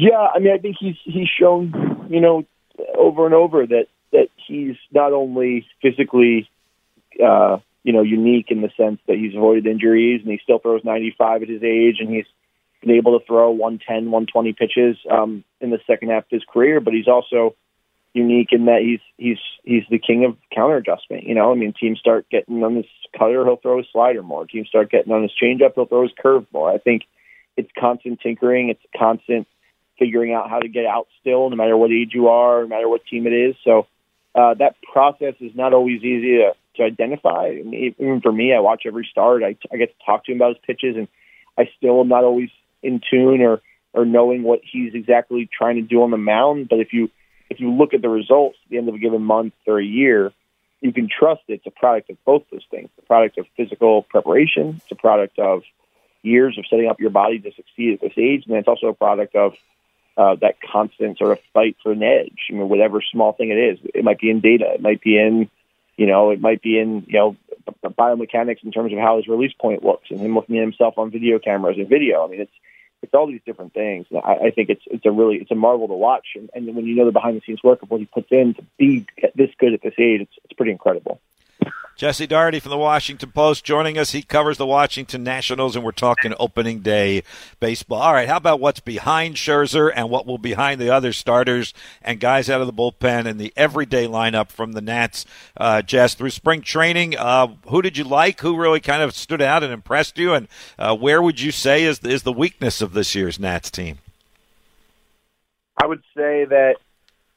Yeah, I mean, I think he's he's shown, you know, over and over that that he's not only physically, uh, you know, unique in the sense that he's avoided injuries and he still throws 95 at his age and he's been able to throw 110, 120 pitches um, in the second half of his career, but he's also unique in that he's he's he's the king of counter adjustment. You know, I mean, teams start getting on his cutter, he'll throw his slider more. Teams start getting on his changeup, he'll throw his curve more. I think it's constant tinkering, it's constant figuring out how to get out still, no matter what age you are, no matter what team it is. So uh, that process is not always easy to, to identify. I mean, even for me, I watch every start. I, I get to talk to him about his pitches, and I still am not always in tune or or knowing what he's exactly trying to do on the mound. But if you if you look at the results at the end of a given month or a year, you can trust it's a product of both those things. It's a product of physical preparation. It's a product of years of setting up your body to succeed at this age, and it's also a product of uh, that constant sort of fight for an edge. I mean, whatever small thing it is, it might be in data, it might be in, you know, it might be in, you know, biomechanics in terms of how his release point looks, and him looking at himself on video cameras and video. I mean, it's it's all these different things. And I, I think it's it's a really it's a marvel to watch, and, and when you know the behind the scenes work of what he puts in to be this good at this age, it's it's pretty incredible. Jesse Dougherty from the Washington Post joining us. He covers the Washington Nationals, and we're talking opening day baseball. All right, how about what's behind Scherzer and what will behind the other starters and guys out of the bullpen and the everyday lineup from the Nats? Uh, Jess, through spring training, uh, who did you like? Who really kind of stood out and impressed you? And uh, where would you say is is the weakness of this year's Nats team? I would say that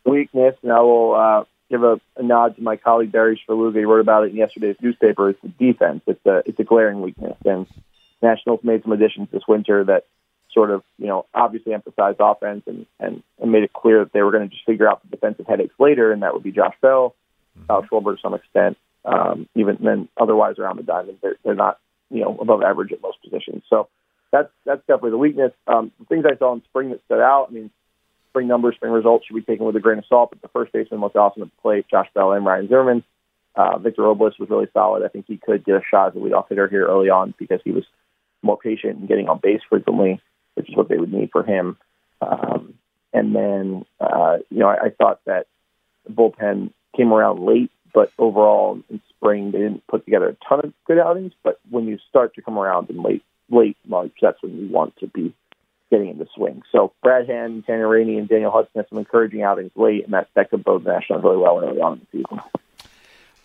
weakness, and I will uh, give a, a nod to my colleague Barry Svrluga. He wrote about it in yesterday's newspaper. It's the defense. It's a it's a glaring weakness, and Nationals made some additions this winter that sort of you know obviously emphasized offense and and, and made it clear that they were going to just figure out the defensive headaches later, and that would be Josh Bell, Kyle Schwarber to some extent. Um, even then, otherwise around the diamond, they're, they're not you know above average at most positions. So that's that's definitely the weakness. Um, the things I saw in spring that stood out. I mean, spring numbers, spring results should be taken with a grain of salt. But the first baseman most awesome at the plate, Josh Bell and Ryan Zimmerman. Uh, Victor Robles was really solid. I think he could get a shot as a leadoff hitter here early on because he was more patient and getting on base frequently, which is what they would need for him. Um, and then, uh, you know, I, I thought that the bullpen came around late, but overall in spring they didn't put together a ton of good outings. But when you start to come around in late late March, that's when you want to be getting into swing. So Brad Hand, Tanner Rainey, and Daniel Hudson had some encouraging outings late, and that, that could bode the Nationals really well early on in the season.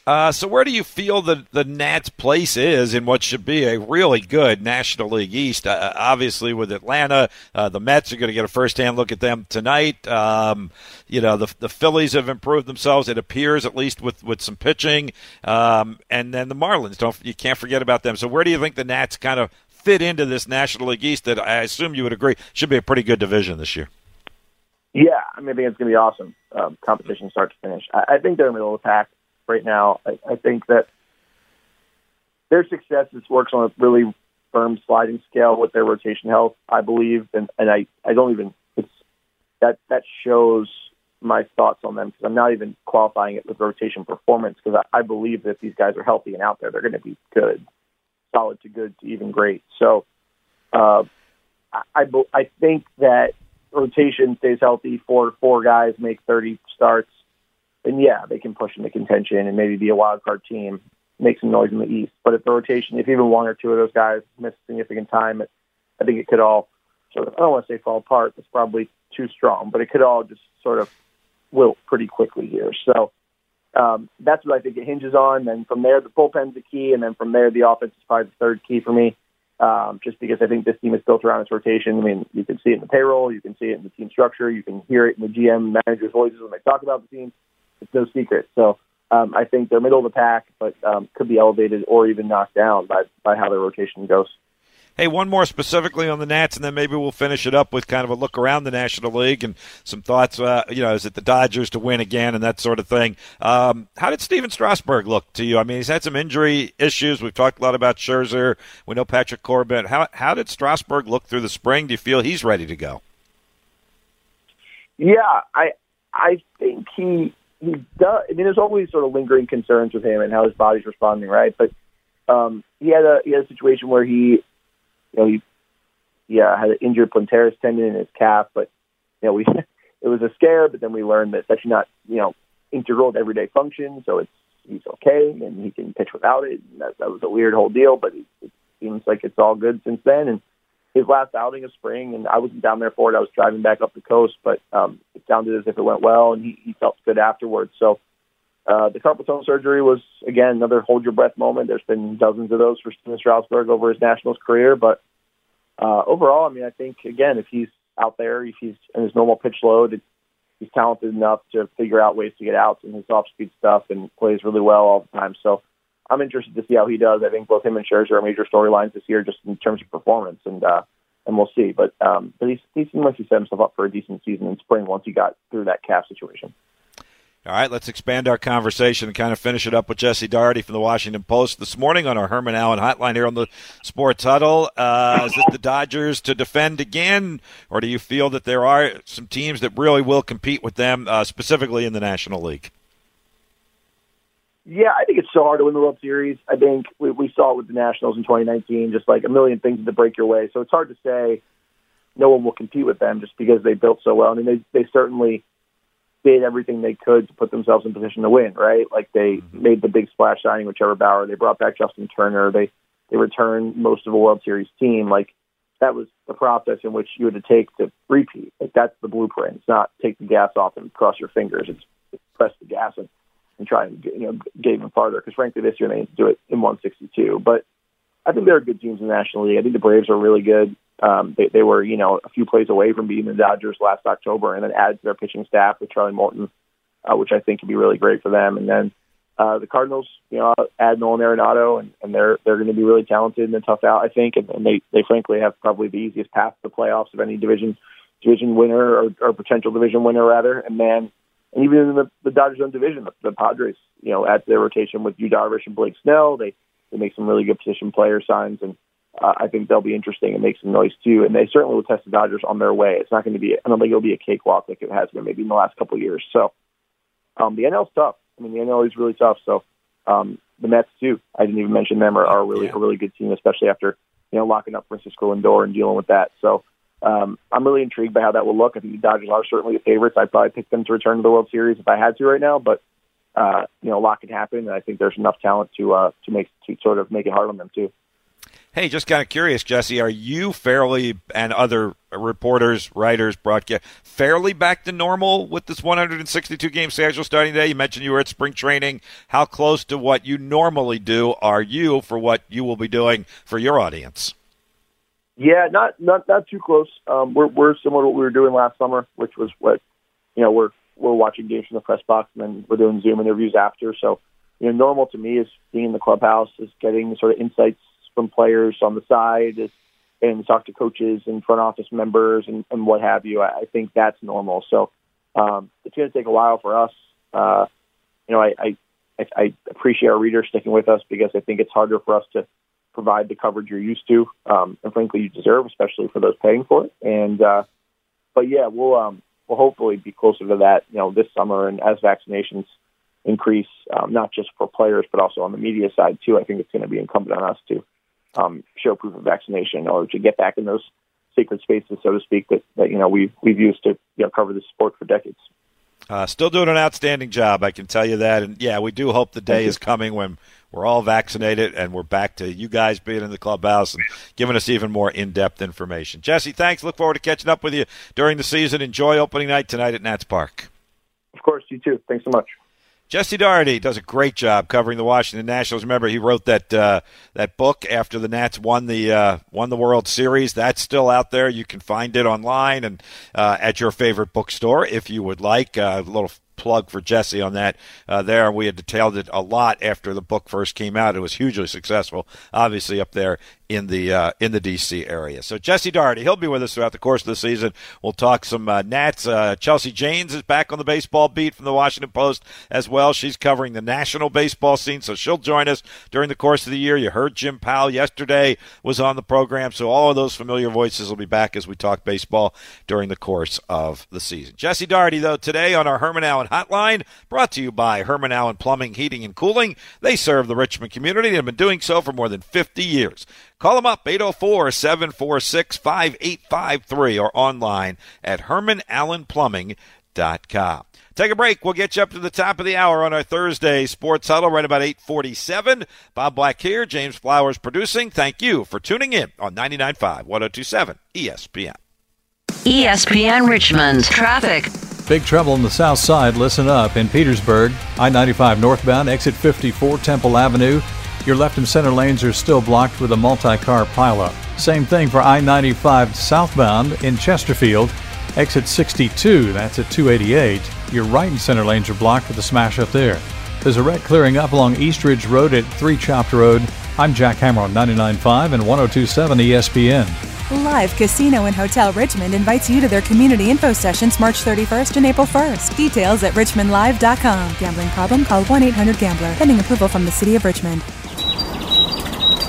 Uh, so where do you feel the the Nats' place is in what should be a really good National League East? Uh, obviously, with Atlanta, uh, the Mets are going to get a first-hand look at them tonight. Um, you know, the the Phillies have improved themselves. It appears, at least with with some pitching, um, and then the Marlins. Don't you can't forget about them. So where do you think the Nats kind of fit into this National League East? That I assume you would agree should be a pretty good division this year. Yeah, I mean, I think it's going to be awesome. Um, competition start to finish. I, I think they're middle of the pack right now. I, I think that their success is works on a really firm sliding scale with their rotation health, I believe, and and I I don't even it's that that shows my thoughts on them because I'm not even qualifying it with rotation performance because I, I believe that if these guys are healthy and out there, they're going to be good, solid to good to even great. So, uh, I I, think that rotation stays healthy. Four four guys make 30 starts then yeah, they can push into contention and maybe be a wild card team, make some noise in the East. But if the rotation, if even one or two of those guys miss significant time, it, I think it could all sort of, I don't want to say fall apart. That's probably too strong, but it could all just sort of wilt pretty quickly here. So um, that's what I think it hinges on. Then from there, the bullpen's the key, and then from there, the offense is probably the third key for me. Um, just because I think this team is built around its rotation. I mean, you can see it in the payroll, you can see it in the team structure, you can hear it in the GM managers' voices when they talk about the team it's no secret. So um, I think they're middle of the pack, but um, could be elevated or even knocked down by by how their rotation goes. Hey, one more specifically on the Nats, and then maybe we'll finish it up with kind of a look around the National League and some thoughts. Uh, you know, is it the Dodgers to win again and that sort of thing? Um, how did Stephen Strasburg look to you? I mean, he's had some injury issues. We've talked a lot about Scherzer. We know Patrick Corbin. How how did Strasburg look through the spring? Do you feel he's ready to go? Yeah, I I think he he does. I mean, there's always sort of lingering concerns with him and how his body's responding, right? But um, he had a he had a situation where he, know, he yeah had an injured plantaris tendon in his calf, but you know we it was a scare, but then we learned that it's actually not you know integral to everyday function, so it's he's okay and he can pitch without it. And that that was a weird whole deal, but it, it seems like it's all good since then and his last outing of spring, and I wasn't down there for it. I was driving back up the coast, but um, it sounded as if it went well, and he, he felt good afterwards. So uh, the carpal tunnel surgery was again another hold your breath moment. There's been dozens of those for Stephen Strasburg over his Nationals career, but uh, overall, I mean, I think again, if he's out there, if he's in his normal pitch load, he's talented enough to figure out ways to get outs in his off speed stuff and plays really well all the time. So I'm interested to see how he does. I think both him and Scherzer are major storylines this year, just in terms of performance, and uh, and we'll see. But um, but he, he seemed like he set himself up for a decent season in spring once he got through that calf situation. All right, let's expand our conversation and kind of finish it up with Jesse Dougherty from the Washington Post this morning on our Herman Allen hotline here on the Sports Huddle. Uh, is it the Dodgers to defend again, or do you feel that there are some teams that really will compete with them, uh, specifically in the National League? Yeah, I think it's so hard to win the World Series. I think we, we saw it with the Nationals in 2019, just like a million things to break your way. So it's hard to say no one will compete with them just because they built so well. I mean, they they certainly did everything they could to put themselves in position to win, right? Like they mm-hmm. made the big splash signing with Trevor Bauer. They brought back Justin Turner. They they returned most of a World Series team. Like that was the process in which you had to take to repeat. Like that's the blueprint. It's not take the gas off and cross your fingers. It's, it's press the gas and and try and get, you know get even farther. Because frankly, this year they need to do it in 162. But I think there are good teams in the National League. I think the Braves are really good. Um, they, they were, you know, a few plays away from beating the Dodgers last October, and then added to their pitching staff with Charlie Morton, uh, which I think could be really great for them. And then uh, the Cardinals, you know, add Nolan Arenado, and, and they're they're going to be really talented and tough out, I think. And, and they they frankly have probably the easiest path to the playoffs of any division division winner or, or potential division winner rather. And then, and even in the, the Dodgers own division, the, the Padres, you know, add to their rotation with Yu Darvish and Blake Snell. They they make some really good position player signs, and uh, I think they'll be interesting and make some noise too. And they certainly will test the Dodgers on their way. It's not going to be, I don't think it'll be a cakewalk like it has been maybe in the last couple of years. So um, the NL's tough. I mean, the NL is really tough. So um, the Mets too. I didn't even mention them are, are really yeah. a really good team, especially after you know locking up Francisco Lindor and dealing with that. So um, I'm really intrigued by how that will look. I think the Dodgers are certainly the favorites. I'd probably pick them to return to the World Series if I had to right now, but uh, you know, a lot can happen, and I think there's enough talent to uh, to make to sort of make it hard on them too. Hey, just kind of curious, Jesse, are you fairly and other reporters, writers, broadcast fairly back to normal with this 162 game schedule starting today? You mentioned you were at spring training. How close to what you normally do are you for what you will be doing for your audience? Yeah, not not not too close. Um, we're we're similar to what we were doing last summer, which was what you know we're we're watching games from the press box and then we're doing Zoom interviews after. So, you know, normal to me is being in the clubhouse, is getting sort of insights from players on the side, and talk to coaches and front office members and, and what have you. I, I think that's normal. So um, it's going to take a while for us. Uh, you know, I, I I appreciate our readers sticking with us because I think it's harder for us to provide the coverage you're used to, um, and frankly, you deserve, especially for those paying for it. And uh, but yeah, we'll um, we'll hopefully be closer to that, you know, this summer. And as vaccinations increase, um, not just for players but also on the media side too, I think it's going to be incumbent on us to um, show proof of vaccination or to get back in those sacred spaces, so to speak, that, that you know we've we've used to you know, cover the sport for decades. Uh, still doing an outstanding job, I can tell you that. And yeah, we do hope the day is coming when we're all vaccinated and we're back to you guys being in the clubhouse and giving us even more in-depth information. Jesse, thanks. Look forward to catching up with you during the season. Enjoy opening night tonight at Nats Park. Of course, you too. Thanks so much. Jesse Dougherty does a great job covering the Washington Nationals. Remember, he wrote that uh, that book after the Nats won the uh, won the World Series. That's still out there. You can find it online and uh, at your favorite bookstore if you would like. Uh, a little plug for Jesse on that uh, there. We had detailed it a lot after the book first came out. It was hugely successful, obviously up there in the uh, in the DC area. So Jesse Dougherty, he'll be with us throughout the course of the season. We'll talk some uh, Nats. Uh, Chelsea Janes is back on the baseball beat from the Washington Post as well. She's covering the national baseball scene, so she'll join us during the course of the year. You heard Jim Powell yesterday was on the program, so all of those familiar voices will be back as we talk baseball during the course of the season. Jesse Dougherty, though, today on our Herman Allen Hotline, brought to you by Herman Allen Plumbing, Heating, and Cooling. They serve the Richmond community and have been doing so for more than 50 years. Call them up 804 746 5853 or online at HermanAllenPlumbing.com. Take a break. We'll get you up to the top of the hour on our Thursday Sports Huddle right about 847. Bob Black here, James Flowers producing. Thank you for tuning in on 99.5, 1027 ESPN. ESPN Richmond. Traffic. Big trouble on the south side. Listen up. In Petersburg, I 95 northbound, exit 54 Temple Avenue. Your left and center lanes are still blocked with a multi car pileup. Same thing for I 95 southbound in Chesterfield, exit 62, that's at 288. Your right and center lanes are blocked with a smash up there. There's a wreck clearing up along East Ridge Road at 3 Chopt Road. I'm Jack Hammer on 99.5 and 102.7 ESPN. Live Casino and Hotel Richmond invites you to their community info sessions March 31st and April 1st. Details at richmondlive.com. Gambling problem? Call 1 800 Gambler. Pending approval from the City of Richmond.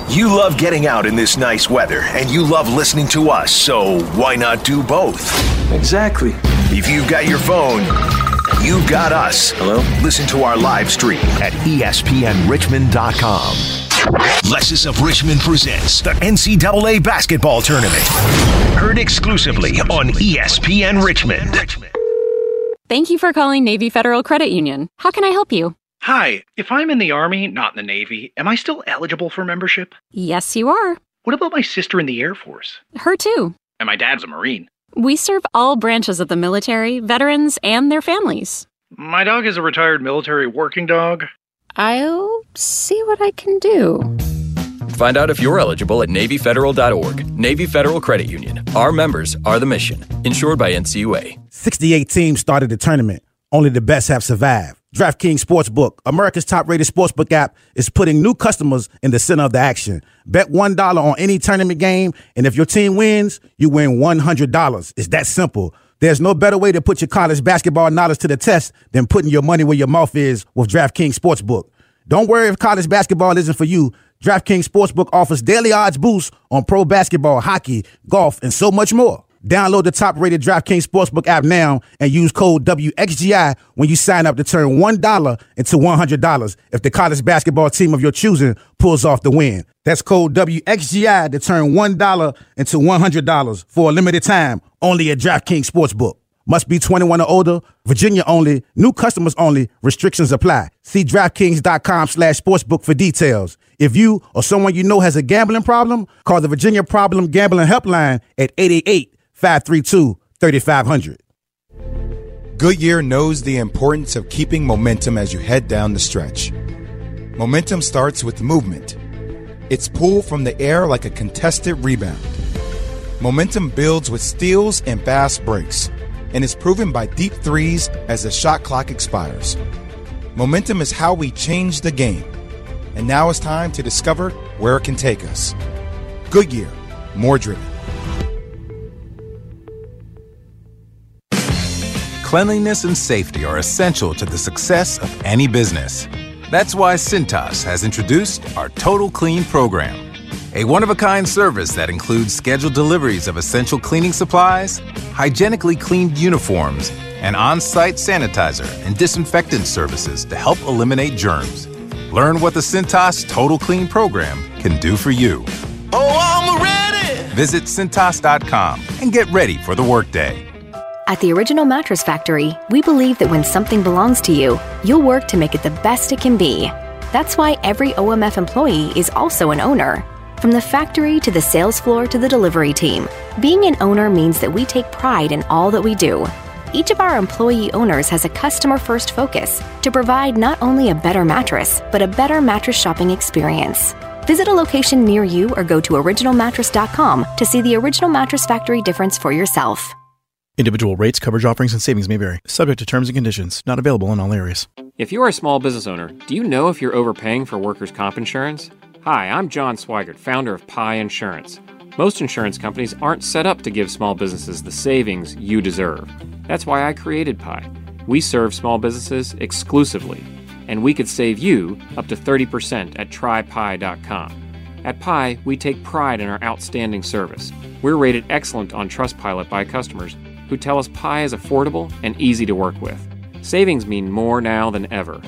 You love getting out in this nice weather, and you love listening to us, so why not do both? Exactly. If you've got your phone, you've got us. Hello? Listen to our live stream at espnrichmond.com. Lexus of Richmond presents the NCAA basketball tournament. Heard exclusively on ESPN Richmond. Thank you for calling Navy Federal Credit Union. How can I help you? Hi, if I'm in the Army, not in the Navy, am I still eligible for membership? Yes, you are. What about my sister in the Air Force? Her too. And my dad's a Marine. We serve all branches of the military, veterans, and their families. My dog is a retired military working dog. I'll see what I can do. Find out if you're eligible at NavyFederal.org. Navy Federal Credit Union. Our members are the mission. Insured by NCUA. 68 teams started the tournament. Only the best have survived. DraftKings Sportsbook, America's top-rated sportsbook app, is putting new customers in the center of the action. Bet $1 on any tournament game, and if your team wins, you win $100. It's that simple. There's no better way to put your college basketball knowledge to the test than putting your money where your mouth is with DraftKings Sportsbook. Don't worry if college basketball isn't for you. DraftKings Sportsbook offers daily odds boosts on pro basketball, hockey, golf, and so much more. Download the top rated DraftKings Sportsbook app now and use code WXGI when you sign up to turn $1 into $100 if the college basketball team of your choosing pulls off the win. That's code WXGI to turn $1 into $100 for a limited time only at DraftKings Sportsbook. Must be 21 or older. Virginia only. New customers only. Restrictions apply. See DraftKings.com slash sportsbook for details. If you or someone you know has a gambling problem, call the Virginia Problem Gambling Helpline at 888-532-3500. Goodyear knows the importance of keeping momentum as you head down the stretch. Momentum starts with movement. It's pulled from the air like a contested rebound. Momentum builds with steals and fast breaks and is proven by deep threes as the shot clock expires. Momentum is how we change the game. And now it's time to discover where it can take us. Goodyear, more driven. Cleanliness and safety are essential to the success of any business. That's why Cintas has introduced our Total Clean program a one of a kind service that includes scheduled deliveries of essential cleaning supplies, hygienically cleaned uniforms, and on site sanitizer and disinfectant services to help eliminate germs. Learn what the Cintas Total Clean program can do for you. Oh, I'm ready! Visit Cintas.com and get ready for the workday. At the Original Mattress Factory, we believe that when something belongs to you, you'll work to make it the best it can be. That's why every OMF employee is also an owner. From the factory to the sales floor to the delivery team, being an owner means that we take pride in all that we do. Each of our employee owners has a customer first focus to provide not only a better mattress, but a better mattress shopping experience. Visit a location near you or go to originalmattress.com to see the Original Mattress Factory difference for yourself. Individual rates, coverage offerings, and savings may vary, subject to terms and conditions, not available in all areas. If you are a small business owner, do you know if you're overpaying for workers' comp insurance? Hi, I'm John Swigart, founder of Pie Insurance. Most insurance companies aren't set up to give small businesses the savings you deserve. That's why I created Pie. We serve small businesses exclusively, and we could save you up to 30% at trypie.com. At Pie, we take pride in our outstanding service. We're rated excellent on Trustpilot by customers who tell us Pie is affordable and easy to work with. Savings mean more now than ever.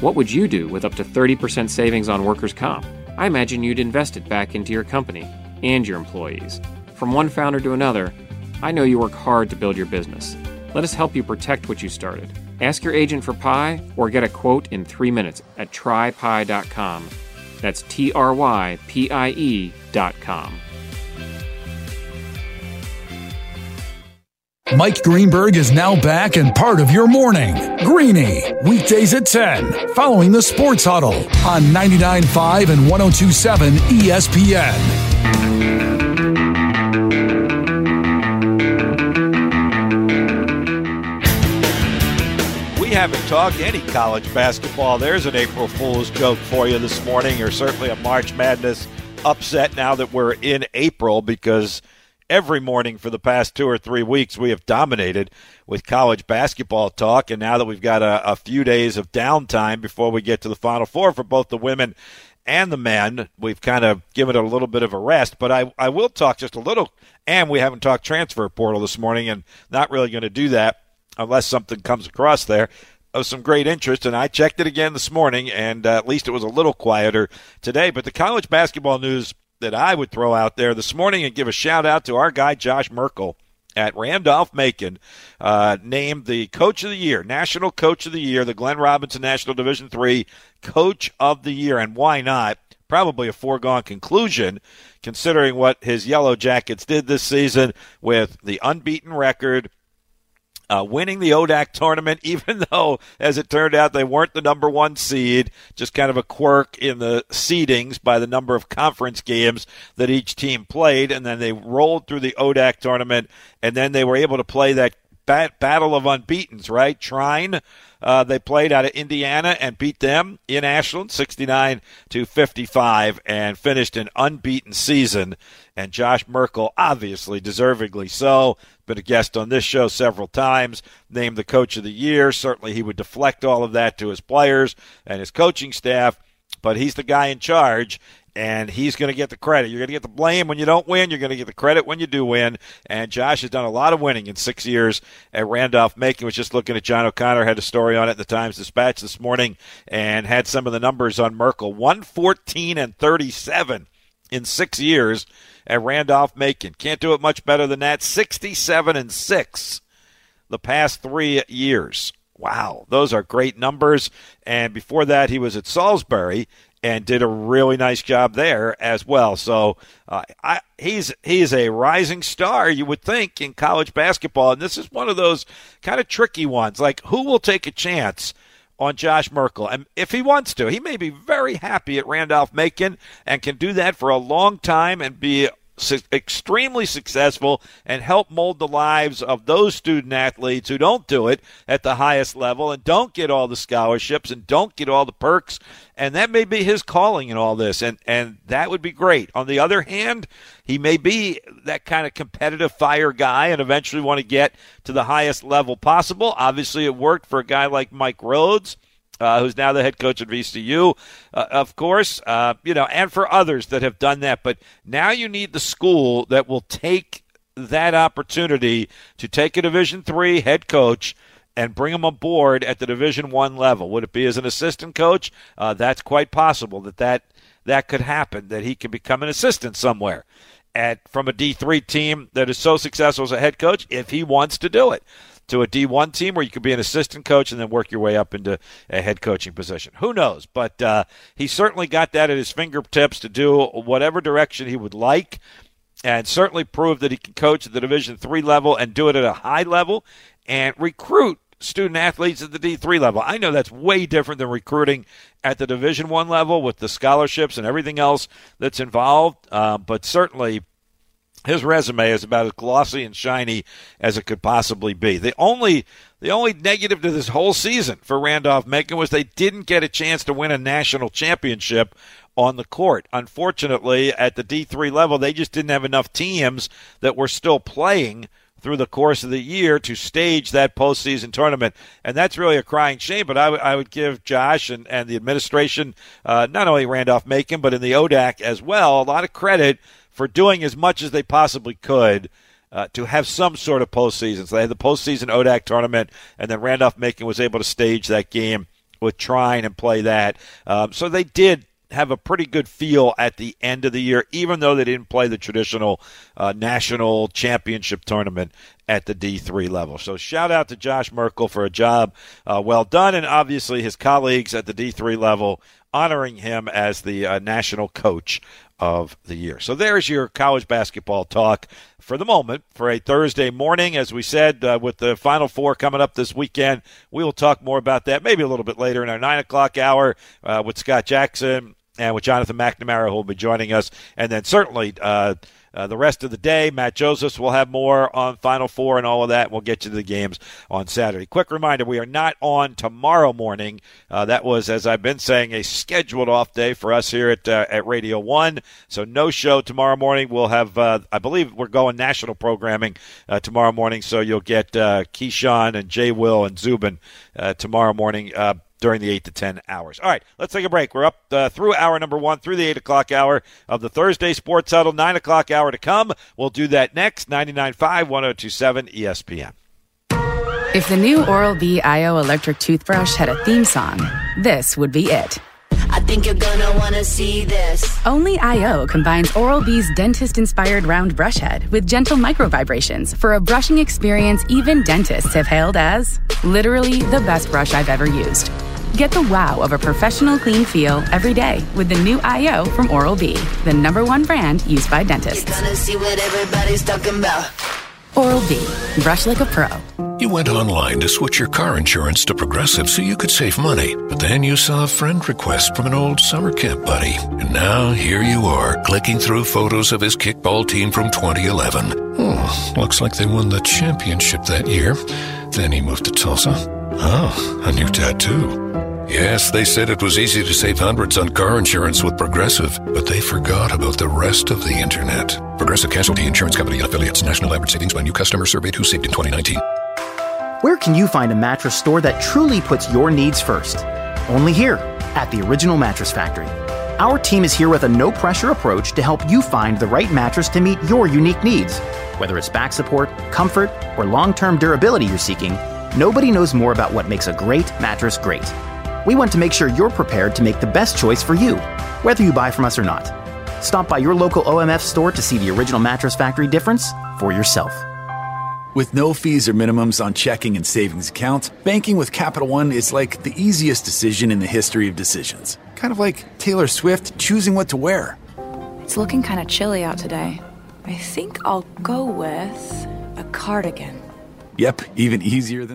What would you do with up to 30% savings on workers' comp? I imagine you'd invest it back into your company and your employees. From one founder to another, I know you work hard to build your business. Let us help you protect what you started. Ask your agent for Pie or get a quote in three minutes at trypie.com. That's T R Y P I E.com. Mike Greenberg is now back and part of your morning. Greeny, weekdays at 10, following the Sports Huddle on 99.5 and 102.7 ESPN. We haven't talked any college basketball. There's an April Fool's joke for you this morning, or certainly a March Madness upset now that we're in April because – every morning for the past two or three weeks we have dominated with college basketball talk. And now that we've got a, a, few days of downtime before we get to the final four for both the women and the men we've kind of given it a little bit of a rest. But I, I will talk just a little and we haven't talked transfer portal this morning and not really going to do that unless something comes across there of some great interest, and I checked it again this morning, and uh, at least it was a little quieter today. But the college basketball news that I would throw out there this morning and give a shout out to our guy Josh Merkel at Randolph Macon, uh, named the Coach of the Year, National Coach of the Year, the Glenn Robinson National Division Three Coach of the Year, and why not? Probably a foregone conclusion, considering what his Yellow Jackets did this season with the unbeaten record, uh, winning the ODAC tournament, even though, as it turned out, they weren't the number one seed, just kind of a quirk in the seedings by the number of conference games that each team played. And then they rolled through the ODAC tournament, and then they were able to play that bat- battle of unbeatens, right? Trine. Uh, they played out of Indiana and beat them in Ashland, 69 to 55, and finished an unbeaten season. And Josh Merkel, obviously, deservingly so, been a guest on this show several times, named the coach of the year. Certainly, he would deflect all of that to his players and his coaching staff, but he's the guy in charge and he's going to get the credit. You're going to get the blame when you don't win. You're going to get the credit when you do win. And Josh has done a lot of winning in six years at Randolph Macon. Was just looking at John O'Connor, had a story on it in the Times Dispatch this morning, and had some of the numbers on Merkel. 114 and 37 in six years at Randolph Macon. Can't do it much better than that. 67 and 6 the past three years. Wow, those are great numbers. And before that, he was at Salisbury and did a really nice job there as well. So uh, I, he's he's a rising star, you would think, in college basketball, and this is one of those kind of tricky ones. Like, who will take a chance? On Josh Merkel. And if he wants to, he may be very happy at Randolph Macon and can do that for a long time and be su- extremely successful and help mold the lives of those student athletes who don't do it at the highest level and don't get all the scholarships and don't get all the perks. And that may be his calling in all this, and, and that would be great. On the other hand, he may be that kind of competitive fire guy and eventually want to get to the highest level possible. Obviously, it worked for a guy like Mike Rhoades uh, who's now the head coach at VCU, uh, of course, uh, you know, and for others that have done that. But now you need the school that will take that opportunity to take a Division three head coach and bring him aboard at the Division one level. Would it be as an assistant coach? Uh, that's quite possible that that that could happen. That he could become an assistant somewhere. At, from a D3 team that is so successful as a head coach, if he wants to do it to a D1 team where you could be an assistant coach and then work your way up into a head coaching position. Who knows? But uh, he certainly got that at his fingertips to do whatever direction he would like and certainly proved that he can coach at the Division three level and do it at a high level and recruit student athletes at the D3 level. I know that's way different than recruiting at the Division 1 level with the scholarships and everything else that's involved, uh, but certainly his resume is about as glossy and shiny as it could possibly be. The only the only negative to this whole season for Randolph Macon was they didn't get a chance to win a national championship on the court. Unfortunately, at the D3 level, they just didn't have enough teams that were still playing through the course of the year to stage that postseason tournament. And that's really a crying shame. But I, w- I would give Josh and, and the administration, uh, not only Randolph Macon, but in the ODAC as well, a lot of credit for doing as much as they possibly could. Uh, to have some sort of postseason. So they had the postseason ODAC tournament, and then Randolph Macon was able to stage that game with Trine and play that. Um, so they did have a pretty good feel at the end of the year, even though they didn't play the traditional uh, national championship tournament at the D3 level. So shout out to Josh Merkel for a job uh, well done, and obviously his colleagues at the D3 level honoring him as the uh, national coach of the year. So there's your college basketball talk for the moment for a Thursday morning. As we said, uh, with the Final Four coming up this weekend, we will talk more about that maybe a little bit later in our 9 o'clock hour uh, with Scott Jackson and with Jonathan McNamara, who will be joining us. And then certainly uh, uh, the rest of the day. Matt Josephs will have more on Final Four and all of that. We'll get you to the games on Saturday. Quick reminder we are not on tomorrow morning. Uh, that was, as I've been saying, a scheduled off day for us here at, uh, at Radio 1. So no show tomorrow morning. We'll have, uh, I believe we're going national programming uh, tomorrow morning. So you'll get uh, Keyshawn and Jay Will and Zubin tomorrow morning during the 8 to 10 hours. All right, let's take a break. We're up uh, through hour number one, through the 8 o'clock hour of the Thursday Sports Huddle. 9 o'clock hour to come. We'll do that next. 99.5, 1027 ESPN. If the new Oral B IO electric toothbrush had a theme song, this would be it. Think you're gonna wanna see this. Only IO combines Oral B's dentist inspired round brush head with gentle micro vibrations for a brushing experience even dentists have hailed as literally the best brush I've ever used. Get the wow of a professional clean feel every day with the new IO from Oral B, the number one brand used by dentists. You're gonna see what everybody's talking about. Oral B. Brush like a pro. You went online to switch your car insurance to Progressive so you could save money, but then you saw a friend request from an old summer camp buddy. And now here you are, clicking through photos of his kickball team from 2011. Oh, hmm, looks like they won the championship that year. Then he moved to Tulsa. Oh, a new tattoo. Yes, they said it was easy to save hundreds on car insurance with Progressive, but they forgot about the rest of the internet. Progressive Casualty Insurance Company and affiliates. National average savings by new customer surveyed who saved in 2019. Where can you find a mattress store that truly puts your needs first? Only here, at the Original Mattress Factory. Our team is here with a no pressure approach to help you find the right mattress to meet your unique needs. Whether it's back support, comfort, or long term durability you're seeking, nobody knows more about what makes a great mattress great. We want to make sure you're prepared to make the best choice for you, whether you buy from us or not. Stop by your local OMF store to see the Original Mattress Factory difference for yourself. With no fees or minimums on checking and savings accounts, banking with Capital One is like the easiest decision in the history of decisions. Kind of like Taylor Swift choosing what to wear. It's looking kind of chilly out today. I think I'll go with a cardigan. Yep, even easier than